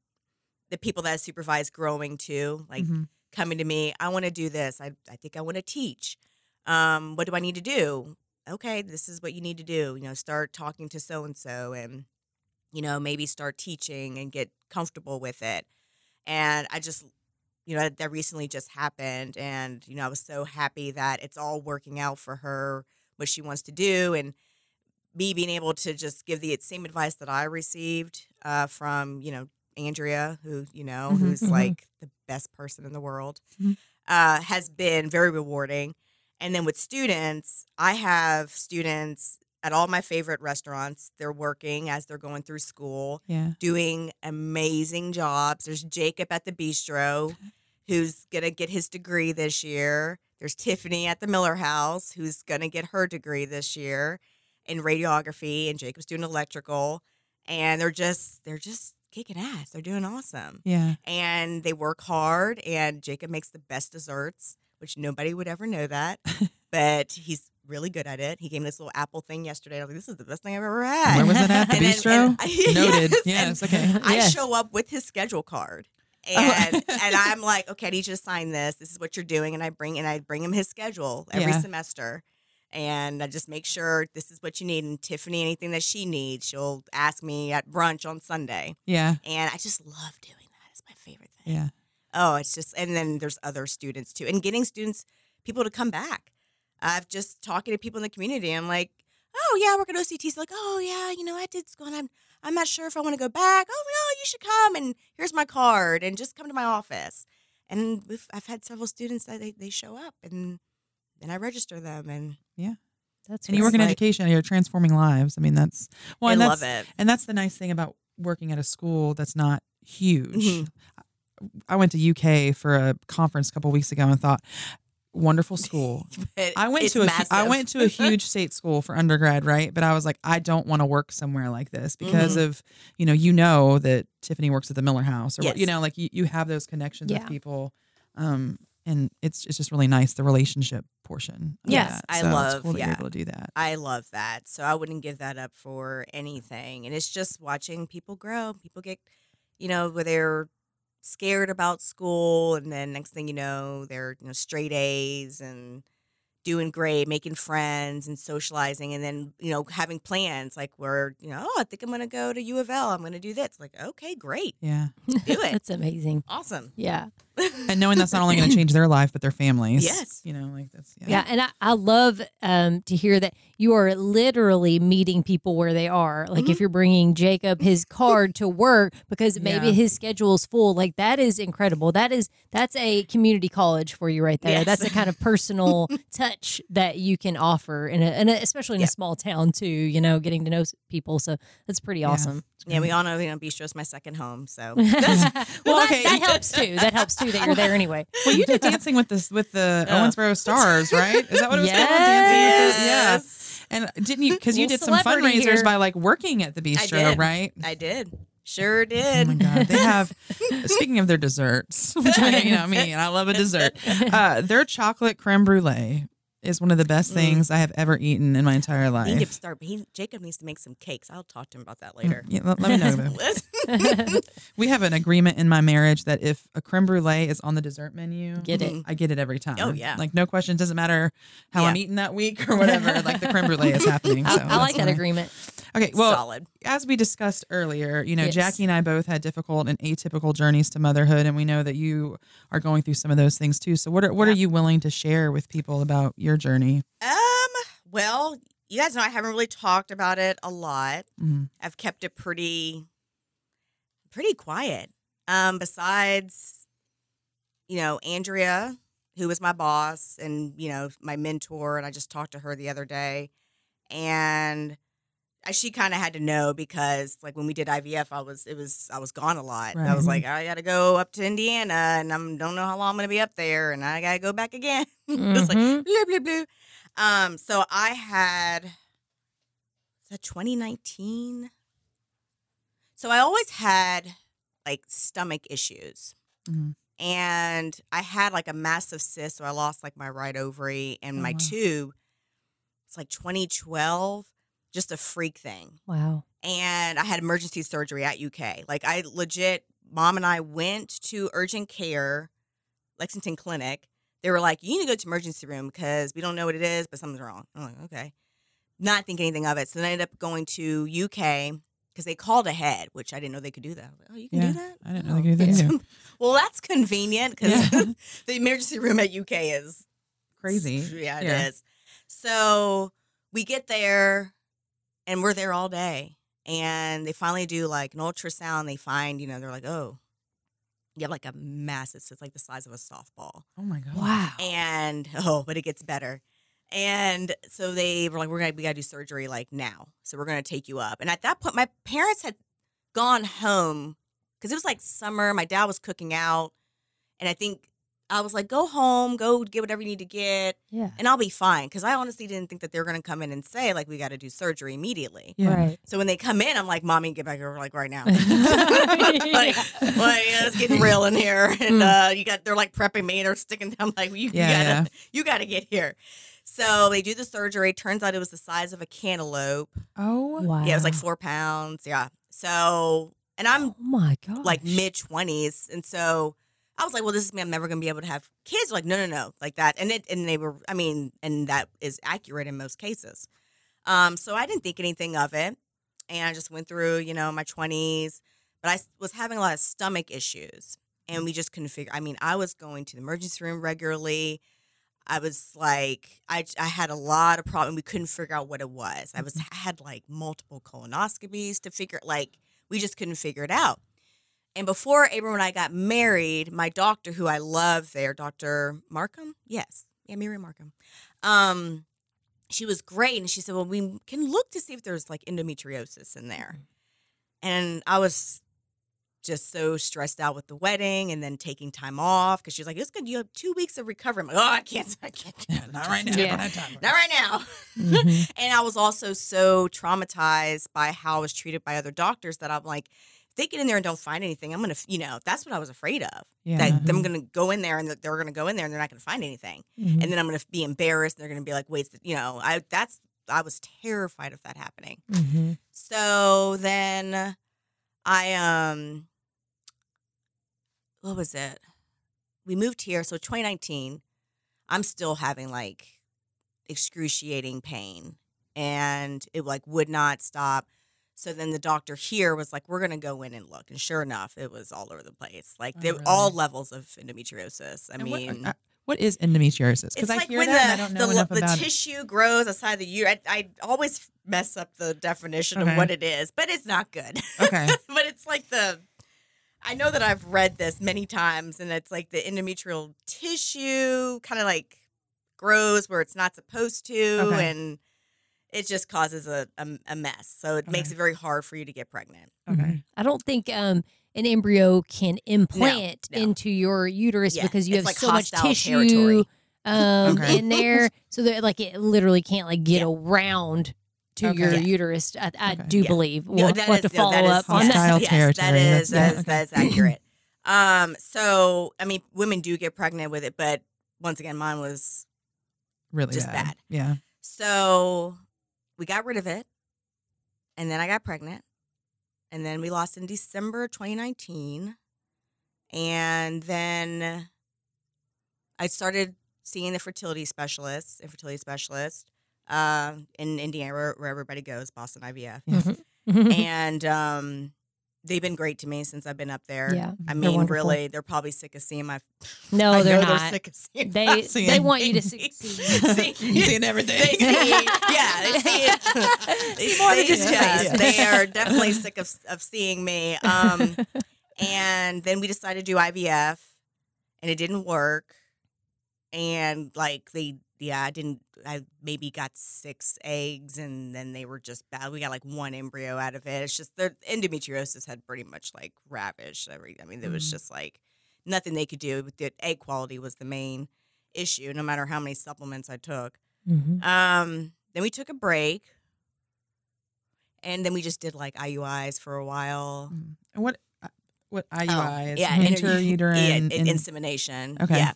the people that I supervise growing too, like Mhm. coming to me, I want to do this. I I think I want to teach. Um, what do I need to do? okay, this is what you need to do. You know, start talking to so and so and, you know, maybe start teaching and get comfortable with it. And I just, you know, that recently just happened. And, you know, I was so happy that it's all working out for her, what she wants to do. And me being able to just give the same advice that I received uh, from, you know, Andrea, who, you know, Mhm, who's mhm. like the best person in the world, Mhm. uh, has been very rewarding. And then with students, I have students at all my favorite restaurants. They're working as they're going through school, Yeah. doing amazing jobs. There's Jacob at the bistro, who's going to get his degree this year. There's Tiffany at the Miller House, who's going to get her degree this year in radiography, and Jacob's doing electrical. And they're just, they're just kicking ass. They're doing awesome Yeah. and they work hard and Jacob makes the best desserts, which nobody would ever know that. *laughs* but he's really good at it. He gave me this little apple thing yesterday. I was like, this is the best thing I've ever had. Where was it at? *laughs* The And bistro? and I- *laughs* Noted. yes, Yes. and Okay. I Yes. show up with his schedule card. Oh. And and I'm like, okay, I need you to sign this. This is what you're doing. And I bring and I bring him his schedule every Yeah. semester. And I just make sure this is what you need. And Tiffany, anything that she needs, she'll ask me at brunch on Sunday. Yeah. And I just love doing that. It's my favorite thing. Yeah. Oh, it's just, and then there's other students too, and getting students, people to come back. I've just talking to people in the community. I'm like, oh yeah, I work at OCTC. Like, oh yeah, you know, I did school, and I'm, I'm not sure if I want to go back. Oh no, you should come, and here's my card, and just come to my office. And we've, I've had several students that they, they show up, and then I register them, and yeah. That's And you work in like- education. You're transforming lives. I mean, that's well, I and love that's, it. And that's the nice thing about working at a school that's not huge. Mhm. I went to UK for a conference a couple weeks ago and thought, wonderful school. *laughs* I went to a massive. I went to a huge *laughs* state school for undergrad, right? But I was like, I don't want to work somewhere like this because Mhm. of you know you know that Tiffany works at the Miller House or what you know like you, you have those connections Yeah. with people, um, and it's it's just really nice the relationship portion. Yes. I So love- cool yeah. able to do that. I love that. So I wouldn't give that up for anything. And it's just watching people grow. People get, you know, where they're scared about school and then next thing you know, they're, you know, straight A's and doing great, making friends and socializing and then, you know, having plans like we're you know, oh, I think I'm going to go to U of L. I'm going to do this. Like, okay, great. Yeah, Do *laughs* it. That's amazing. Awesome. Yeah. And knowing that's not only going to change their life but their families. Yes. you know, like that's yeah. Yeah, and I, I love um, to hear that you are literally meeting people where they are. Like if you're bringing Jacob his card to work because *laughs* maybe Yeah. his schedule is full, like that is incredible. That is that's a community college for you right there. Yes. That's a kind of personal *laughs* touch that you can offer, in a, and especially in Yeah. a small town too. You know, getting to know people. So that's pretty awesome. Yeah, we all know, you know, Bistro's my second home. So *laughs* *laughs* well, that, okay. that helps too. That helps too that you're there anyway. *laughs* Well, you did dancing with this with the Oh. Owensboro Stars, right? Is that what it was called? Yes. Dancing with the, yeah. And didn't you? Because you did some fundraisers here. by like working at the bistro, did. right? I did. Sure did. Oh my god, they have. speaking of their desserts, which I, you know me, and I love a dessert. Uh, their chocolate creme brulee is one of the best Mm. things I have ever eaten in my entire He life. need to start. He, Jacob needs to make some cakes. I'll talk to him about that later. Yeah, let, let me know. though. *laughs* *laughs* We have an agreement in my marriage that if a creme brulee is on the dessert menu, Get it. I get it every time. Oh, yeah. like no question. Doesn't matter how I'm eating that week or whatever. like the creme brulee is *laughs* happening. I, so I like that's that why. agreement. Okay, well, Solid. as we discussed earlier, you know, Yes. Jackie and I both had difficult and atypical journeys to motherhood, and we know that you are going through some of those things too. So, what are what are you willing to share with people about your journey? Um. Well, you guys know I haven't really talked about it a lot. Mhm. I've kept it pretty, pretty quiet. Um. Besides, you know, Andrea, who was my boss and you know my mentor, and I just talked to her the other day, and she kind of had to know because like when we did IVF, I was it was I was gone a lot. I was like, I got to go up to Indiana, and I don't know how long I'm gonna be up there, and I got to go back again. *laughs* it's like Mhm. blah blah blah. Um, so I had that 2019. So I always had like stomach issues. Mhm. And I had like a massive cyst, so I lost like my right ovary and Oh, my wow. tube. It's like 2012, just a freak thing Wow. and I had emergency surgery at UK. Like I legit, mom and I went to urgent care, Lexington Clinic. They were like, "You need to go to emergency room because we don't know what it is, but something's wrong." I'm like, "Okay." not think anything of it. So then I ended up going to UK because they called ahead, which I didn't know they could do that. I was like, oh, you can Yeah, do that? I didn't know Oh, they could do that *laughs* well, that's convenient because Yeah. *laughs* the emergency room at UK is Crazy. Yeah, it is. So we get there and we're there all day. And they finally do like an ultrasound. They find, you know, they're like, oh, you have like a massive, so it's like the size of a softball. Oh my god. Wow. And *laughs* oh, but it gets better. And so they were like, we're gonna we gotta do surgery like now. So we're gonna take you up. And at that point, my parents had gone home because it was like summer. My dad was cooking out. And I think I was like, go home, go get whatever you need to get Yeah. and I'll be fine because I honestly didn't think that they were going to come in and say like we got to do surgery immediately. Yeah. Right. So when they come in, I'm like, "Mommy, get back here like right now." *laughs* *laughs* Yeah. like, like yeah, it's getting real in here, *laughs* and Mm. uh, you got they're like prepping me, they're sticking. I'm like, "You, Yeah, gotta, yeah. you gotta get here." So they do the surgery. Turns out it was the size of a cantaloupe. Oh. Wow. Yeah, it was like four pounds. Yeah. So, and I'm Oh my god. like mid twenties, and so I was like, "Well, this is me. I'm never gonna be able to have kids." Like, no, no, no, like that. And it, and they were, I mean, and that is accurate in most cases. Um, so I didn't think anything of it, and I just went through, you know, my twenties. But I was having a lot of stomach issues, and we just couldn't figure. I mean, I was going to the emergency room regularly. I was like, I, I had a lot of problem. We couldn't figure out what it was. I was I had like multiple colonoscopies to figure. Like, we just couldn't figure it out. And before Abram and I got married, my doctor, who I love there, Dr. Markham, yes, yeah, Miriam Markham, um, she was great. And she said, Well, we can look to see if there's like endometriosis in there. And I was just so stressed out with the wedding and then taking time off because she was like, It's good. You have two weeks of recovery. I'm like, Oh, I can't, I can't. Yeah, not right now. Yeah. Not time. Not right now. Mhm. *laughs* And I was also so traumatized by how I was treated by other doctors that I'm like, they get in there and don't find anything, I'm gonna, you know, that's what I was afraid of. Yeah. That I'm gonna go in there and they're gonna go in there and they're not gonna find anything, Mhm. and then I'm gonna be embarrassed. And they're gonna be like, wait, you know, I that's I was terrified of that happening. Mhm. So then I um what was it? We moved here, so 2019, I'm still having like excruciating pain and it like would not stop. So then the doctor here was like, "We're gonna go in and look," and sure enough, it was all over the place. Like Oh, they really? all levels of endometriosis. I And what- mean, uh, what is endometriosis? it's Because I like hear when that the and I don't the, know enough the about it. tissue grows outside the uterus. I, I always mess up the definition Okay. of what it is, but it's not good. Okay. *laughs* but it's like the I know that I've read this many times, and it's like the endometrial tissue kind of like grows where it's not supposed to, Okay. and it just causes a, a, a mess. So it makes it very hard for you to get pregnant. Okay. Mhm. I don't think um, an embryo can implant no. into your uterus Yeah, because you it's have like so much tissue territory. *laughs* um, Okay. in there, so that like it literally can't like get Yeah. around to Okay. your Yeah. uterus. I, I Okay. do Yeah. believe No, we'll, that we'll have is- to no, follow that is- up on yes, that. Yes, territory. That is, That's- that is, yeah, that is accurate. Um, so I mean, women do get pregnant with it, but once again, mine was Really Just bad. bad. Yeah. So we got rid of it. And then I got pregnant. And then we lost in December 2019. And then I started seeing the fertility specialist, infertility specialist uh, in Indiana, where, where everybody goes, Boston IVF. Mhm. and um, they've been great to me since I've been up there. Yeah, I they're mean, really, they're probably sick of seeing my. no, I they're know not. They're sick of seeing. *laughs* They Seeing- they want you to See- succeed. see- *laughs* *laughs* Seeing everything. They see, yeah, they see it. They See more than see- just yes, face. They are definitely sick of of seeing me. Um, and then we decided to do IVF, and it didn't work. And like they, yeah, I didn't. I maybe got six eggs, and then they were just bad. We got like one embryo out of it. It's just the endometriosis had pretty much like ravaged every. I mean, there was Mm. just like nothing they could do. The egg quality was the main issue, no matter how many supplements I took. Mhm. Um, then we took a break. And then we just did like IUIs for a while. Mm. And what uh, what Oh, IUI yeah, inter- Intrauterine. *laughs* yeah, in- insemination. Okay. Yeah.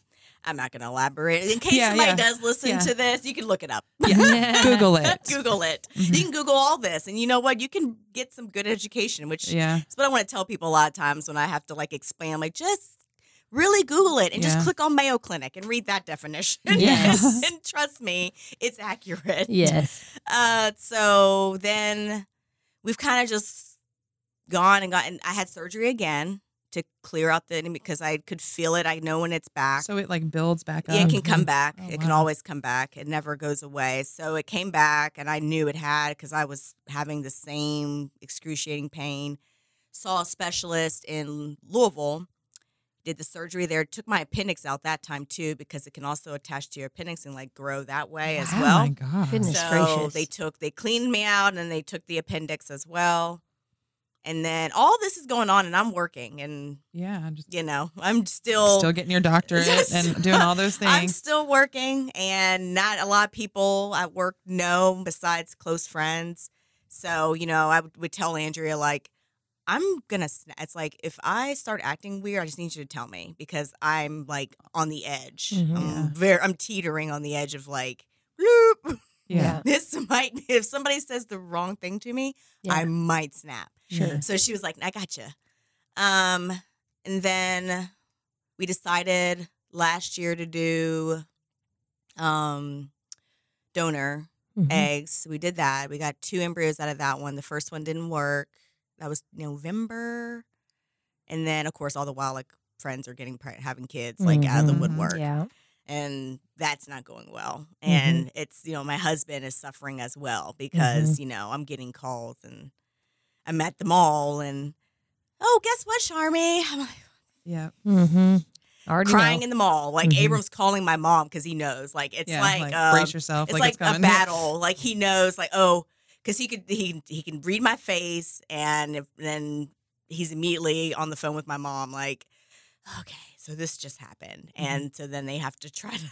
I'm not going to elaborate. In case Yeah, somebody yeah. does listen Yeah. to this, you can look it up. yeah. *laughs* *laughs* Google it. Google it. Mhm. You can Google all this. And you know what? You can get some good education, which Yeah. is what I want to tell people a lot of times when I have to like explain. I'm like, just really Google it and just click on Mayo Clinic and read that definition. Yes. *laughs* and trust me, it's accurate. Yes. uh, so then we've kind of just gone and gotten. I had surgery again to clear out the enemy because I could feel it. I know when it's back. So it like builds back up. Yeah, it can come back. Oh, it can always come back. It never goes away. So it came back, and I knew it had because I was having the same excruciating pain. Saw a specialist in Louisville. Did the surgery there. Took my appendix out that time too because it can also attach to your appendix and like grow that way as well. Oh well. my god. Goodness. So gracious. they took they cleaned me out and they took the appendix as well. And then all this is going on and I'm working and Yeah, I'm just you know, I'm still still getting your doctorate *laughs* Yes. and doing all those *laughs* things. I'm still working, and not a lot of people at work know besides close friends. So, you know, I would, would tell Andrea, like, I'm gonna, it's like, if I start acting weird, I just need you to tell me because I'm like on the edge. Mhm. I'm very, I'm teetering on the edge of like, bloop. *laughs* yeah. *laughs* This might, if somebody says the wrong thing to me, Yeah. I might snap. Sure. So she was like, I gotcha. Um, and then we decided last year to do um donor Mhm. eggs. We did that. We got two embryos out of that one. The first one didn't work. That was November. And then of course all the while like friends are getting pregnant, having kids like out of the Mhm. woodwork Yeah. And that's not going well. Mm-hmm. And it's you know my husband is suffering as well because you know I'm getting calls and I'm at the mall and oh guess what, Sharmy? I'm like, Yeah. Mm-hmm. Already crying know. in the mall. Like Mhm. Abram's calling my mom because he knows. Like it's yeah. like, um, brace yourself. it's like, like, it's coming. a *laughs* battle. Like he knows. Like oh, because he could he he can read my face and if, then he's immediately on the phone with my mom. Like okay, so this just happened, Mm-hmm. and so then they have to try *laughs* to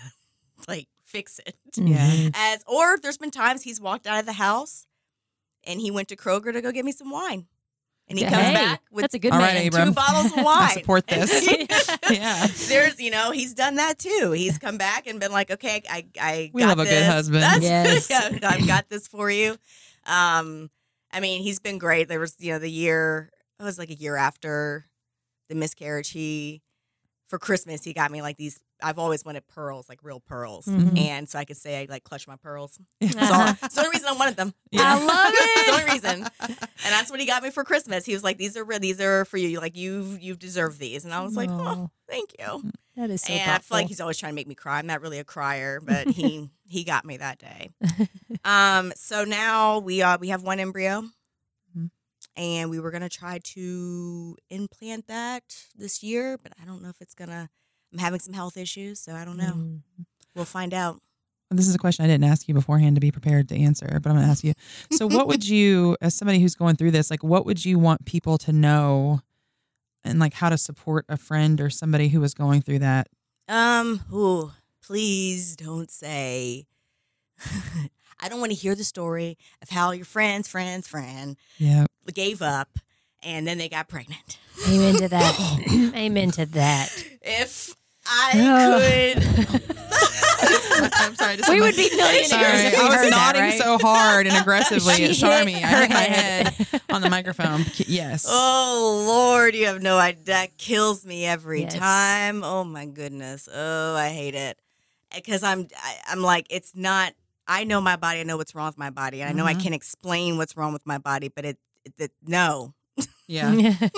like fix it. Yeah. Mhm. *laughs* As or there's been times he's walked out of the house and he went to Kroger to go get me some wine. And he comes Hey, back with that's a good All right, man. Abram. two bottles of *laughs* wine. I support this. Yeah. There's, you know, he's done that too. He's come back and been like, okay, I, I We got love a good husband. That's, Yes. yeah, I've got this for you. Um, I mean, he's been great. There was, you know, the year, it was like a year after the miscarriage. He, for Christmas, he got me like these. I've always wanted pearls, like real pearls, Mhm. and so I could say I like clutch my pearls. Yeah. That's all. It's the only reason I wanted them. *laughs* I love *laughs* It's the only reason, and that's what he got me for Christmas. He was like, "These are re- these are for you. Like you you deserve these." And I was like, "Oh, thank you." that is so and I feel like he's always trying to make me cry. I'm not really a crier, *laughs* but he he got me that day. Um, so now we uh we have one embryo. And we were gonna try to implant that this year, but I don't know if it's gonna. I'm having some health issues, so I don't know. Mm. We'll find out. This is a question I didn't ask you beforehand to be prepared to answer, but I'm going to ask you. So, what would you, as somebody who's going through this, like, what would you want people to know and like how to support a friend or somebody who is going through that? Um, ooh, please don't say. *laughs* I don't want to hear the story of how your friend's friend's friend Yeah. gave up and then they got pregnant. Amen to that. *laughs* Amen to that. If I could. *laughs* I'm sorry. Just We would be millionaires Sorry, if we I was heard that, nodding right? so hard and aggressively *laughs* at Sharmy. I hit my head. head on the microphone. Yes. Oh Lord, you have no idea. That kills me every Yes. time. Oh my goodness. Oh, I hate it. Because I'm, I, I'm like, it's not. I know my body. I know what's wrong with my body, and I know I Mhm. can explain what's wrong with my body. But it, it, it no, Yeah. *laughs*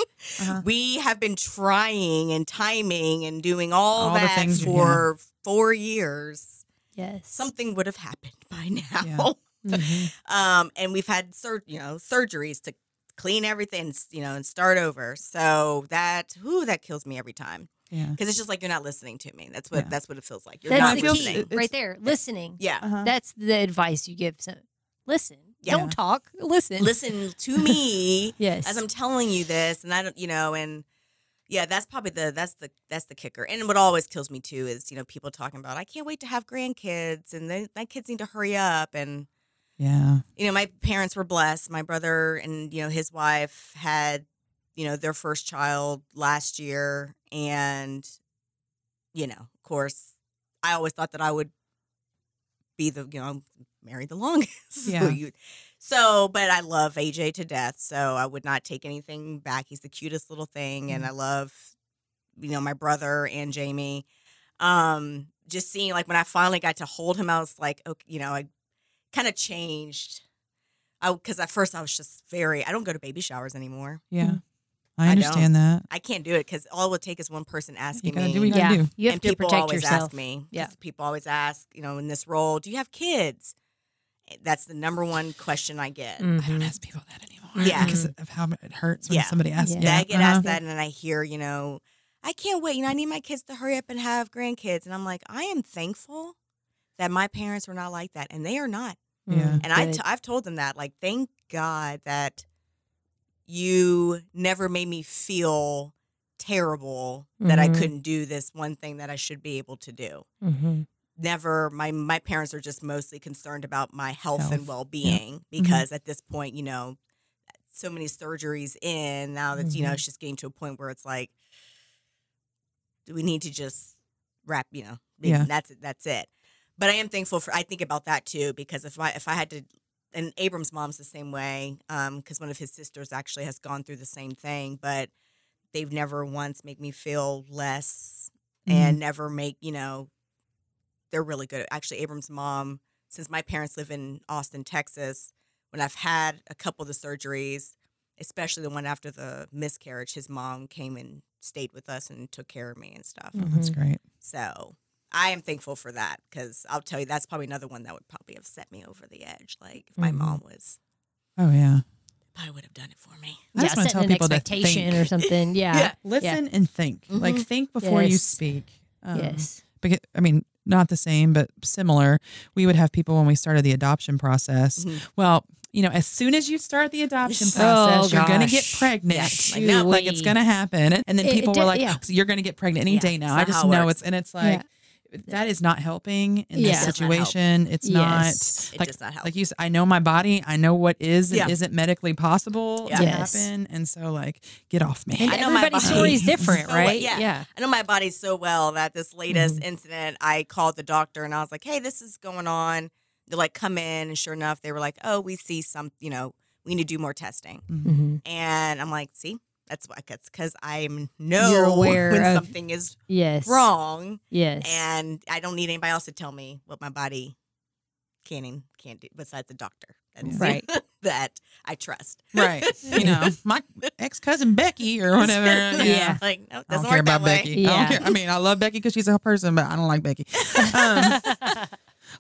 Uh-huh. we have been trying and timing and doing all, All the that things you- for four years. yes. Something would have happened *laughs* by now. Yeah. Mhm. *laughs* um, and we've had sur- you know surgeries to clean everything, you know, and start over. So that, whoo, that kills me every time Yeah. because it's just like you're not listening to me. That's what Yeah. that's what it feels like. You're That's not the feels- key listening. right there. Listening. yeah, Uh-huh. That's the advice you give. So, listen. Yeah. Don't talk. Listen. listen to me *laughs* Yes. as I'm telling you this, and I don't, you know, and yeah, that's probably the that's the that's the kicker. And what always kills me too is you know people talking about I can't wait to have grandkids, and they, my kids need to hurry up, and Yeah. you know, my parents were blessed. My brother and, you know, his wife had, you know, their first child last year. And, you know, of course, I always thought that I would be the, you know, marry the longest. *laughs* So Yeah. you- so, but I love AJ to death. So I would not take anything back. He's the cutest little thing. And I love, you know, my brother and Jamie. Um, just seeing like when I finally got to hold him, I was like, okay, you know, I kind of changed. I because at first I was just very. I don't go to baby showers anymore. Yeah. I I understand that. I can't do it because all it would take is one person asking gotta me. do what you yeah, do. you have and to people protect always yourself. ask me. 'cause Yeah. People always ask, you know, in this role, do you have kids? That's the number one question I get. I don't ask people that anymore. Yeah. Because of how it hurts when Yeah. somebody asks. Yeah. Yeah. I get uh-huh. asked that, and then I hear, you know, I can't wait. You know, I need my kids to hurry up and have grandkids. And I'm like, I am thankful that my parents were not like that, and they are not. Yeah. And I good. t- I've told them that, like, thank God that you never made me feel terrible that I Mhm. couldn't do this one thing that I should be able to do. Mhm. Never, my my parents are just mostly concerned about my health, Health, and well being because at this point, you know, so many surgeries in now that you know Mhm. it's just getting to a point where it's like, do we need to just wrap? You know, Yeah. that's it. That's it. But I am thankful for. I think about that too because if I if I had to, and Abram's mom's the same way, um, because one of his sisters actually has gone through the same thing, but they've never once made me feel less and mm-hmm. never make you know. They're really good. Actually, Abram's mom, since my parents live in Austin, Texas, when I've had a couple of the surgeries, especially the one after the miscarriage, his mom came and stayed with us and took care of me and stuff. Oh, that's Mhm. great. So I am thankful for that because I'll tell you that's probably another one that would probably have set me over the edge. Like if my Mhm. mom was, Oh yeah. probably would have done it for me. I yeah, just wanna tell an people to expectation think. or something. *laughs* Yeah. Yeah. Listen and think. Like Mhm. think before you speak. Um, yes. Because I mean, not the same, but similar. We would have people when we started the adoption process. Mhm. Well, you know, as soon as you start the adoption *laughs* Oh, process, you're going to get pregnant. Yeah, I You know. know, like it's going to happen. And then It- it people were like, yeah. "So you're going to get pregnant any Yeah, day now. I just how it know works. it's, and it's like, that is not helping in Yeah. this It does not help. situation. It's Yes. not It like, does not help. like you said, I know my body. I know what is and Yeah. isn't medically possible Yeah. to Yes. happen. And so like, get off me. And I know my everybody's body story is *laughs* different, so well. right? Yeah. Yeah. I know my body so well that this latest Mm-hmm. incident, I called the doctor and I was like, "Hey, this is going on." They're like, "Come in," and sure enough, they were like, "Oh, we see some. You know, we need to do more testing." hmm And I'm like, "See, that's why it's because I'm know *laughs* You're aware when of- something is Yes. wrong, Yes. and I don't need anybody else to tell me what my body can and can't do besides the doctor. That's Right. *laughs* that I trust. Right. *laughs* You know, my ex cousin Becky or whatever. Yeah. like no, it I don't care work about way. Becky. I Yeah. don't care. I mean, I love Becky because she's a person, but I don't like Becky. Um,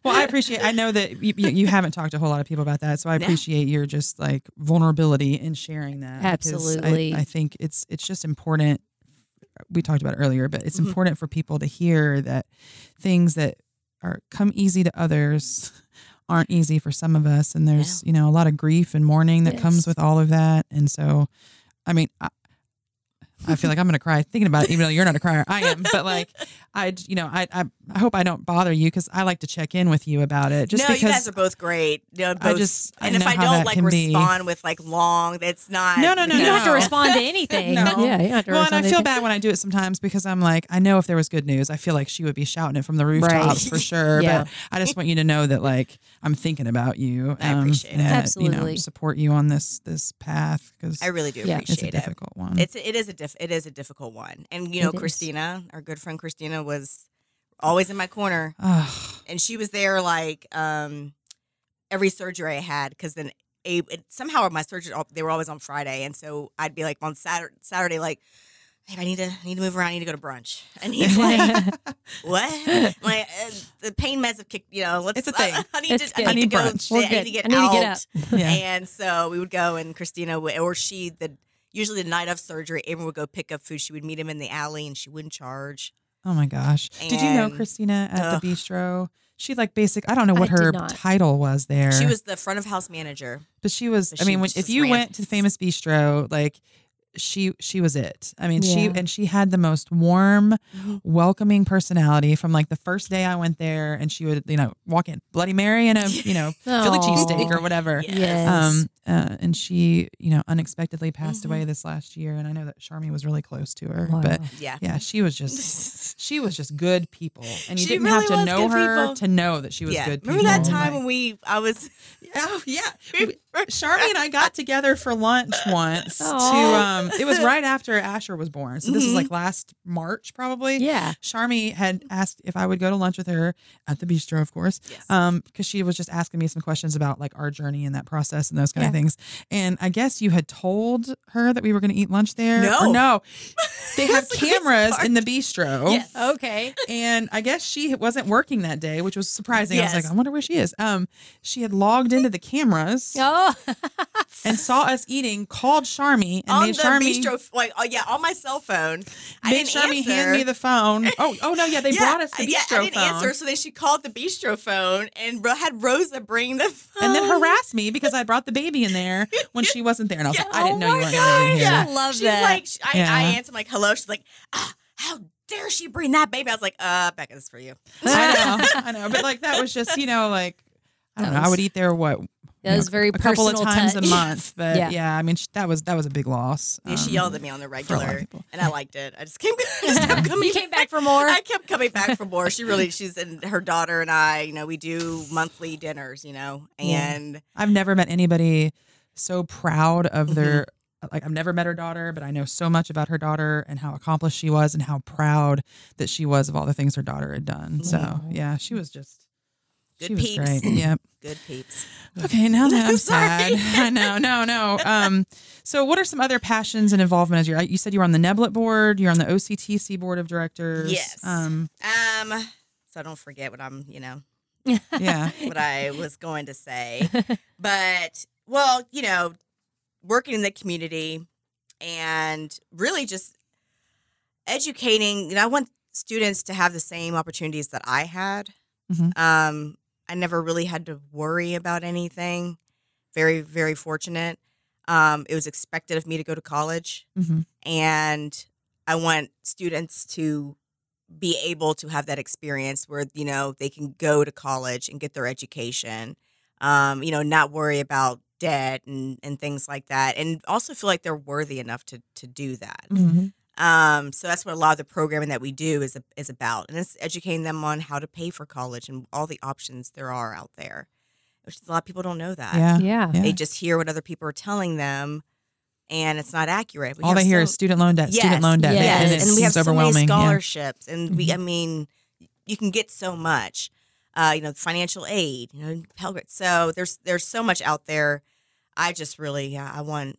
well, I appreciate. I know that you, you, you haven't talked to a whole lot of people about that, so I appreciate your just like vulnerability in sharing that. because I- Absolutely. I, think it's it's just important. We talked about it earlier, but it's Mhm. important for people to hear that things that are come easy to others aren't easy for some of us, and there's you know a lot of grief and mourning that comes with all of that, and so. I mean, I, I feel like I'm going to cry thinking about it, even though you're not a crier. I am, but like, *laughs* I, you know, I, I, I hope I don't bother you because I like to check in with you about it. Just no, because you guys are both great. You know, both, just- I and if I don't like can be. respond with like long, it's not. No, no, no, you don't have to respond to *laughs* anything. No. Yeah, you don't have to well, and I feel anything. bad when I do it sometimes because I'm like, I know if there was good news, I feel like she would be shouting it from the rooftops Right. for *laughs* sure. Yeah. But I just want you to know that like I'm thinking about you. um, I appreciate and it. that, You Absolutely. know, support you on this this path because I really do Yeah. appreciate it's a it. difficult one. It's it is a diff, it is a difficult one, and you know, It is. Christina, our good friend Christina, was always in my corner, and she was there like um every surgery I had because then. Abe, it, somehow my surgery they were always on Friday, and so I'd be like on Saturday, Saturday like, "Babe, I need to I need to move around. I need to go to brunch." *laughs* And he's like, *laughs* "What?" like uh, the pain meds have kicked. You know, let's. It's a thing. I, *laughs* I need It's to. I need, I need to go. brunch. We're I need to get I need out. to get up. Yeah. And so we would go, and Christina would, or she, the usually the night of surgery, Abram would go pick up food. She would meet him in the alley, and she wouldn't charge. Oh my gosh. Did you know Christina at Ugh. the bistro? She like basic I don't know what did her title was there. She was the front of house manager. but she was but I she mean when if you ran went to the famous bistro like she she was it. I mean she and she had the most warm, Mhm. welcoming personality from like the first day I went there and she would, you know, walk in Bloody Mary and a, *laughs* you know, Philly cheesesteak or whatever. Yes. Yes. Um uh, and she, you know, unexpectedly passed Mhm. away this last year and I know that Sharmy was really close to her. Wow. But Yeah. yeah, she was just *laughs* she was just good people, and you She didn't really have to know her people. to know that she was yeah. good. Remember that time Like- when we? I was. Oh yeah, We- *laughs* Sharmy and I got together for lunch *laughs* once to um it was right after Asher was born. So this is Mhm. like last March probably. Yeah. Sharmy had asked if I would go to lunch with her at the bistro, of course. Yes. Um, because she was just asking me some questions about like our journey and that process and those kind of things. And I guess you had told her that we were gonna eat lunch there. No. No. *laughs* They have That's the crazy cameras in the bistro. Yes. Okay. And I guess she wasn't working that day, which was surprising. Yes. I was like, I wonder where she is. Um, she had logged into the cameras Oh. And saw us eating, called Sharmy, and on made the Sharmy bistro, like oh yeah, on my cell phone. I made didn't Sharmy answer. hand me the phone. *laughs* Oh, oh no, yeah, they yeah, brought us the bistro yeah, I didn't phone. answer, so then she called the bistro phone and had Rosa bring the phone. and then harassed me because I brought the baby in there when she wasn't there, and I was Yeah. like, I didn't Oh know you my weren't going to here. gosh. I love She's that. like, sh- I, Yeah. I answered like, hello. She's like, ah, how dare she bring that baby? I was like, uh, Becca, this is for you. I know, *laughs* I know, but like that was just you know like I don't That know. I would eat there what That you was know, very a couple of times touch. a *laughs* month, but Yeah. yeah. I mean sh- that was that was a big loss. Yeah, she Um, yelled at me on the a lot of regular, and I liked it. I just came, *laughs* I just kept *laughs* coming. you came back for more. I kept coming back for more. She really, she's and her daughter and I, you know, we do monthly dinners, you know, Yeah. and I've never met anybody so proud of Mm-hmm. their like I've never met her daughter, but I know so much about her daughter and how accomplished she was and how proud that she was of all the things her daughter had done. So yeah, she was just Good she was great. Yep. Good peeps. Okay, now that I'm *laughs* sad. *laughs* I know, no, no. Um, so what are some other passions and involvement as you're you said you were on the Neblett board, you're on the OCTC board of directors. Yes. Um, Um, so don't forget what I'm, you know, yeah. *laughs* what I was going to say. But well, you know, working in the community and really just educating, you know, I want students to have the same opportunities that I had. Mhm. Um, I never really had to worry about anything. Very, very fortunate. Um, it was expected of me to go to college hmm and I want students to be able to have that experience where you know they can go to college and get their education, um, you know, not worry about debt and and things like that, and also feel like they're worthy enough to to do that. hmm Um, so that's what a lot of the programming that we do is is about, and it's educating them on how to pay for college and all the options there are out there. Which a lot of people don't know that. Yeah. yeah. Yeah. They just hear what other people are telling them, and it's not accurate. We All they hear so- is student loan debt, yes, student loan debt, yes, and, Yes, it and we have seems so many overwhelming. Yeah. scholarships, and we, I Mhm. mean, you can get so much. Uh, you know, financial aid, you know, Pell Grant. So there's there's so much out there. I just really, yeah, I want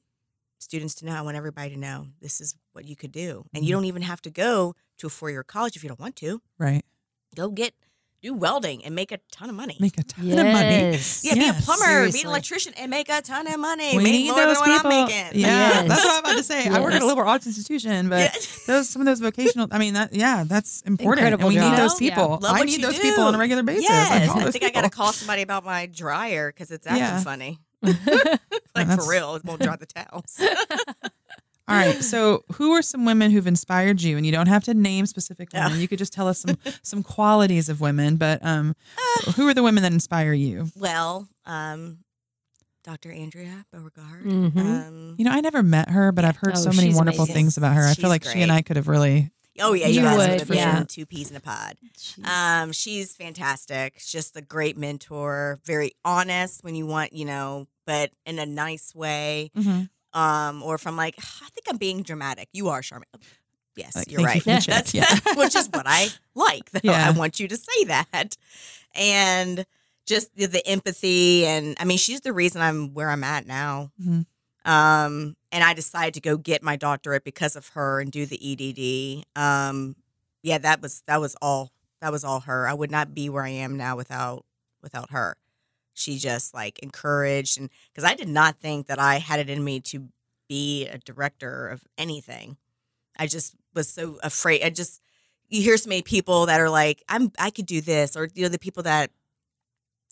students to know. I want everybody to know this is what you could do, and you Mhm. don't even have to go to a four year college if you don't want to. Right. Go get do welding and make a ton of money. Make a ton of money. Yes. yeah, be a Yes. plumber, be an electrician, and make a ton of money. We make need more those than what. I'm making. Yeah, Yes. that's what I'm about to say. I work at a liberal arts institution, but Yeah. those some of those vocational. I mean, that yeah, that's important. Incredible and we need job. those Yeah. people. Love I what need you those do. people on a regular basis. Yes, I, I those think I got to call somebody about my dryer because it's acting Yeah. funny. Yeah, *laughs* Like for real, it won't dry the towels. *laughs* All right. So, who are some women who've inspired you? And you don't have to name specific Yeah. women. You could just tell us some some qualities of women. But um, who are the women that inspire you? well, um, Dr. Andrea Beauregard. Mhm. Um, You know, I never met her, but I've heard Oh, so many wonderful amazing. things about her. I She's feel like she and. I could have really. oh yeah, You you, guys would, would yeah. been two peas in a pod. Um, she's fantastic. She's just a great mentor. Very honest when you want, you know, but in a nice way. Um, or from like, *sighs* I think I'm being dramatic. You are charming. Yes, Like, you're right. you for the *laughs* check, That's yeah. *laughs* which is what I *laughs* like. though. Yeah. I want you to say that, and just the, the empathy. And I mean, she's the reason I'm where I'm at now. Mhm. Um, and I decided to go get my doctorate because of her and do the EDD. Um, yeah, that was that was all that was all her. I would not be where I am now without without her. She just like encouraged and because I did not think that I had it in me to be a director of anything. I just was so afraid. I just you hear so many people that are like, I'm I could do this, or you know, the people that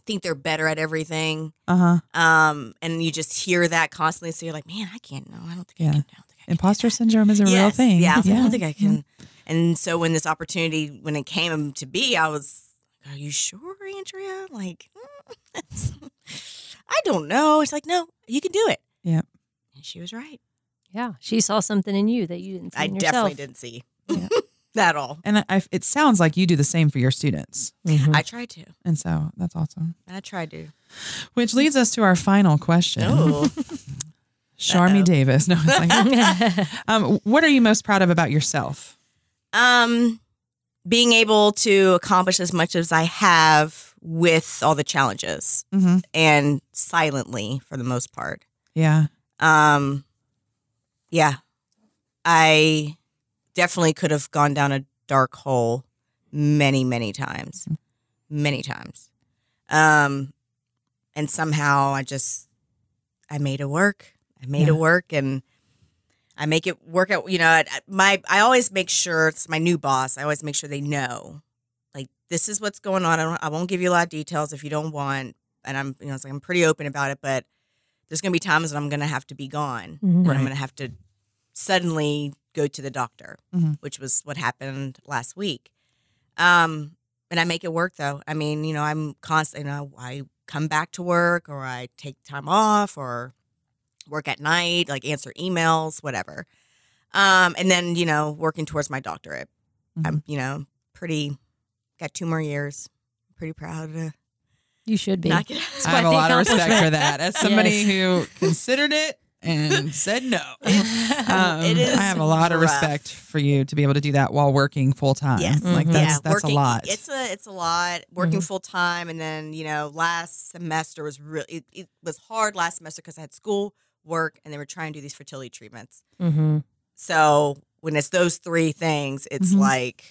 think they're better at everything. Uh huh. Um, and you just hear that constantly. So you're like, man, I can't know. I don't think Yeah. I can. I don't think I can do Imposter that." syndrome is a real thing. Yeah, I, was like, I don't think I can. And so when this opportunity, when it came to be, I was, are you sure, Andrea? Like, *laughs* mm, I don't know. It's like, no, you can do it. Yeah. And she was right. yeah. She saw something in you that you didn't see I in definitely didn't see. Not *laughs* at all. And I, I- it sounds like you do the same for your students. Mhm. I try to. And so that's awesome. I try to. Which leads us to our final question. Oh, *laughs* Uh-oh. Davis. No, it's like, um, what are you most proud of about yourself? um, being able to accomplish as much as I have with all the challenges Mm-hmm. and silently for the most part. Yeah. Um, yeah, I definitely could have gone down a dark hole many, many times, many times. Um, and somehow I just, I made it work. I made Yeah. it work, and I make it work out. You know, I, I- my I always make sure it's my new boss. I always make sure they know, like this is what's going on. I don't, I won't give you a lot of details if you don't want. And I'm, you know, it's like I'm pretty open about it, but there's gonna be times that I'm gonna have to be gone. Mhm. Right. I'm gonna have to suddenly go to the doctor, Mhm. which was what happened last week. Um, and I make it work though. I mean, you know, I'm constantly, you know, I come back to work or I take time off or work at night, like answer emails, whatever. Um, and then, you know, working towards my doctorate. I'm, you know, pretty, got two more years. Pretty proud to You should be. knock it. *laughs* I have a lot of respect for that. As somebody who *laughs* considered it and said no. *laughs* Um, It is I have a lot of respect for you to be able to do that while working full time. Yes. Like Mhm. that's yeah, that's working, a lot. It's a it's a lot working Mhm. full time, and then you know last semester was really it, it was hard last semester because I had school, work, and they were trying to do these fertility treatments. hmm So when it's those three things, it's Mhm. like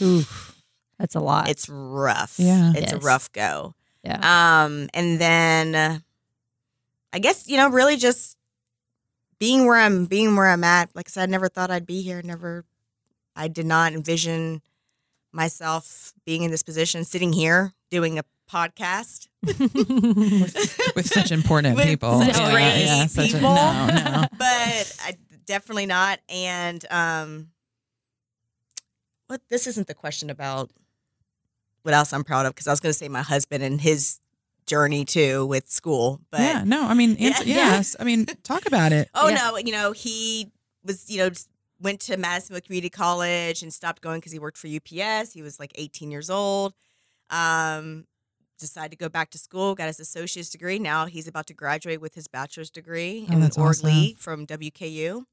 Oof. That's a lot. it's rough. Yeah. it's a rough go. yeah. Um, and then uh, I guess you know really just being where I'm being where I'm at. Like I said, I never thought I'd be here. Never, I did not envision myself being in this position, sitting here doing a podcast *laughs* with such important With people. such Yeah, great yeah, such a- people. no, no. *laughs* but I definitely not. And um, what this isn't the question about what else I'm proud of because I was going to say my husband and his journey too with school, but yeah, no, I mean, *laughs* answer, Yeah. yes. I mean, talk about it. oh Yeah. no, you know he was you know went to Madisonville Community College and stopped going because he worked for UPS. He was like 18 years old. Um, decided to go back to school, got his associate's degree. Now he's about to graduate with his bachelor's degree Oh, in Org awesome. Lee from WKU.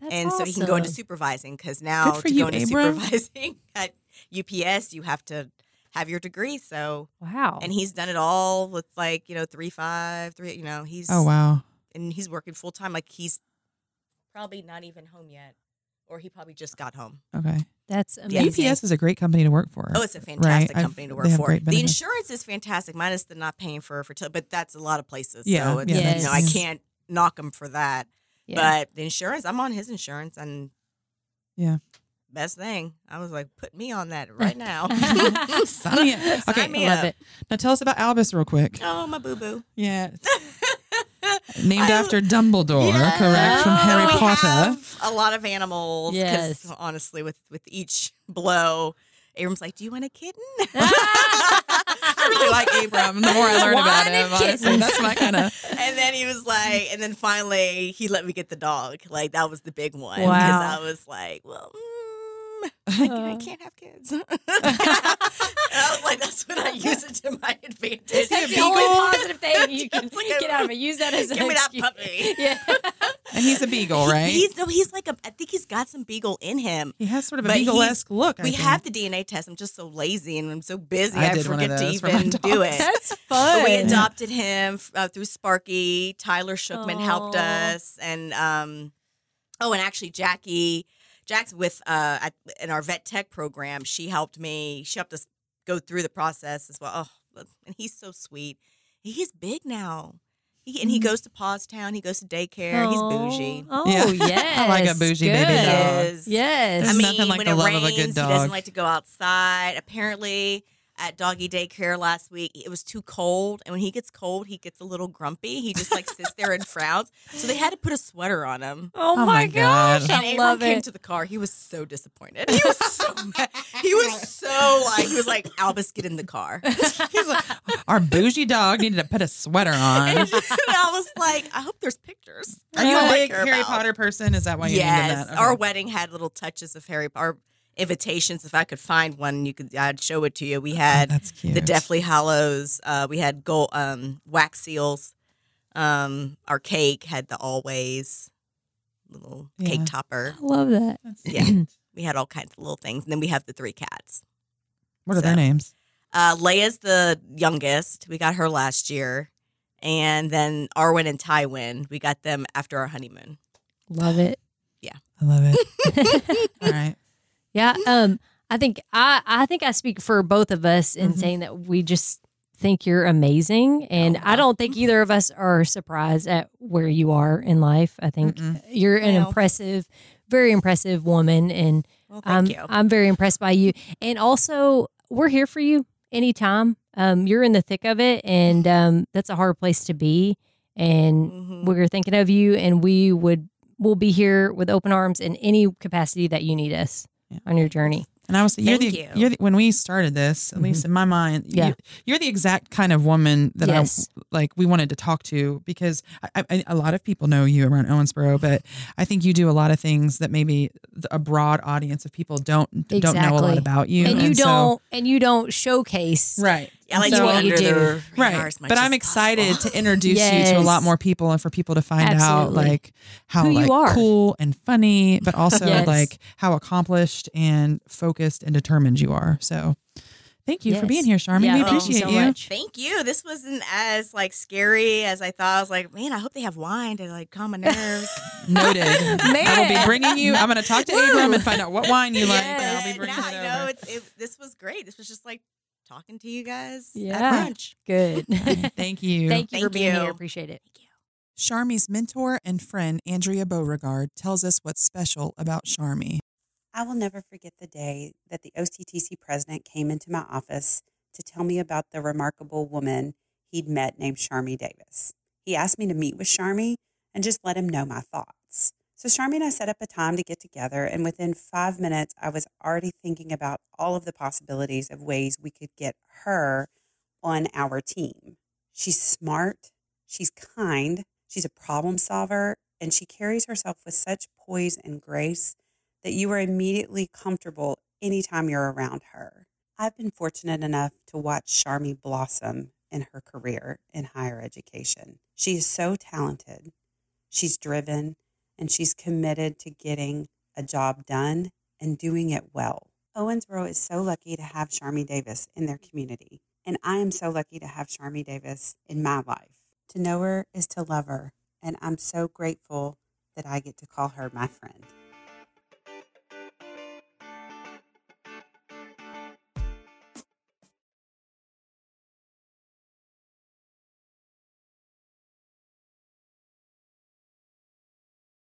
That's and so he can go into supervising because now to you, go into Abram. supervising *laughs* at UPS, you have to have your degree. So, Wow. and he's done it all with like you know three five three. You know he's Oh wow. and he's working full time. Like he's probably not even home yet, or he probably just got home. Okay. That's Yeah. amazing. UPS is a great company to work for. Oh, it's a fantastic I've- company to they work have for. great The insurance is fantastic. Minus the not paying for fertility, but that's a lot of places. Yeah, so it's, yeah, you know I can't knock him for that. Yeah. But the insurance, I'm on his insurance, and Yeah. best thing. I was like, put me on that right *laughs* now. Sign me up. *laughs* Okay, Sign me I love up. it. Now tell us about Albus real quick. Oh, my boo boo. Yeah. *laughs* *laughs* Named I- after Dumbledore, Yeah. correct? From Harry we Potter. have a lot of animals. Yes. honestly, with with each blow, Abram's like, "Do you want a kitten?" *laughs* *laughs* I really like Abram. The more I learn about Wanted him, honestly, that's my kind of. and then he was like, and then finally he let me get the dog. Like that was the big one because Wow. I was like, well. Mm, *laughs* I, I can't have kids. *laughs* I was like, that's when I use it to my advantage. That's the only positive thing you can It's like a- get out of it. Use that as Give an me that excuse. puppy. *laughs* Yeah. And he's a beagle, right? He's no, he's like a. I think he's got some beagle in him. he has sort of a beagle-esque look. I we think. have the DNA test. I'm just so lazy and I'm so busy. I I, did one of forget to those for my even do it. That's But fun. we adopted him uh, through Sparky. Tyler Shookman helped us, and um, oh, and actually Jackie, Jack's with uh at, in our vet tech program. She helped me. She helped us go through the process as well. Oh, and he's so sweet. He's big now. He and he Mhm. goes to Paws Town. He goes to daycare. He's bougie. Oh, *laughs* Yeah. yes. I like a bougie baby dog. Is. Yes. I There's mean, nothing like when the it love rains, of a good he doesn't like to go outside. Apparently, at doggy daycare last week, it was too cold, and when he gets cold, he gets a little grumpy. He just like sits there and frowns. So they had to put a sweater on him. oh, Oh my my gosh. God. I And Abram love came it. to the car. He was so disappointed. He was *laughs* so mad. He was so like he was like Albus, get in the car. *laughs* He's like, our bougie dog needed to put a sweater on. and I was like, I hope there's pictures. Are you a all big Harry about. Potter person? Is that why you named him yes, that? our wedding had little touches of Harry. Our invitations. If I could find one, you could I'd show it to you. We Oh, had that's cute. the Deathly Hallows. Uh, we had gold um, wax seals. Um, our cake had the always little Yeah. cake topper. I love that. That's Yeah. cute. *clears throat* We had all kinds of little things, and then we have the three cats. What are their names? Uh, Leia's the youngest. We got her last year, and then Arwen and Tywin. We got them after our honeymoon. Love it. Yeah, I love it. *laughs* All right. Yeah. Um, I think I I think I speak for both of us in Mhm. saying that we just think you're amazing, and Oh, I don't think either of us are surprised at where you are in life. I think Mm-mm. you're an impressive, very impressive woman, and Well, I'm you. I'm very impressed by you. And also, we're here for you anytime. Um, you're in the thick of it, and um, that's a hard place to be. And Mhm. we're thinking of you, and we would we'll be here with open arms in any capacity that you need us. On your journey. And I was you're Thank the you. you're the, when we started this, at least in my mind, Mm-hmm. Yeah. you, you're the exact kind of woman that Yes. I like. We wanted to talk to because I, I, a lot of people know you around Owensboro, but I think you do a lot of things that maybe a broad audience of people don't don't know a lot about you, and you so- don't and you don't showcase right. I like So- What you do. Right, but I'm excited possible. to introduce you to a lot more people and for people to find out like how Who you like are. cool and funny, but also Yes. like how accomplished and focused and determined you are. So, thank you for being here, Sharmy. Yeah, we thank you appreciate so you. much. Thank you. This wasn't as like scary as I thought. I was like, man, I hope they have wine to like calm my *laughs* nerves. Noted. *laughs* I will be bringing you. I'm going to talk to Abram and find out what wine you like. and I'll be bringing Nah, it you know, over. it's, it, this was great. This was just like talking to you guys Yeah. at brunch. Good. *laughs* *laughs* Thank you. Thank you for Thank being you. here. Appreciate it. Thank you. Sharmy's mentor and friend Andrea Beauregard tells us what's special about Sharmy. I will never forget the day that the OCTC president came into my office to tell me about the remarkable woman he'd met named Sharmy Davis. He asked me to meet with Sharmy and just let him know my thoughts. So Sharmy and I set up a time to get together, and within five minutes, I was already thinking about all of the possibilities of ways we could get her on our team. She's smart, she's kind, she's a problem solver, and she carries herself with such poise and grace that you are immediately comfortable anytime you're around her. I've been fortunate enough to watch Sharmy blossom in her career in higher education. She is so talented, she's driven, and she's committed to getting a job done and doing it well. Owensboro is so lucky to have Sharmy Davis in their community, and I am so lucky to have Sharmy Davis in my life. To know her is to love her, and I'm so grateful that I get to call her my friend.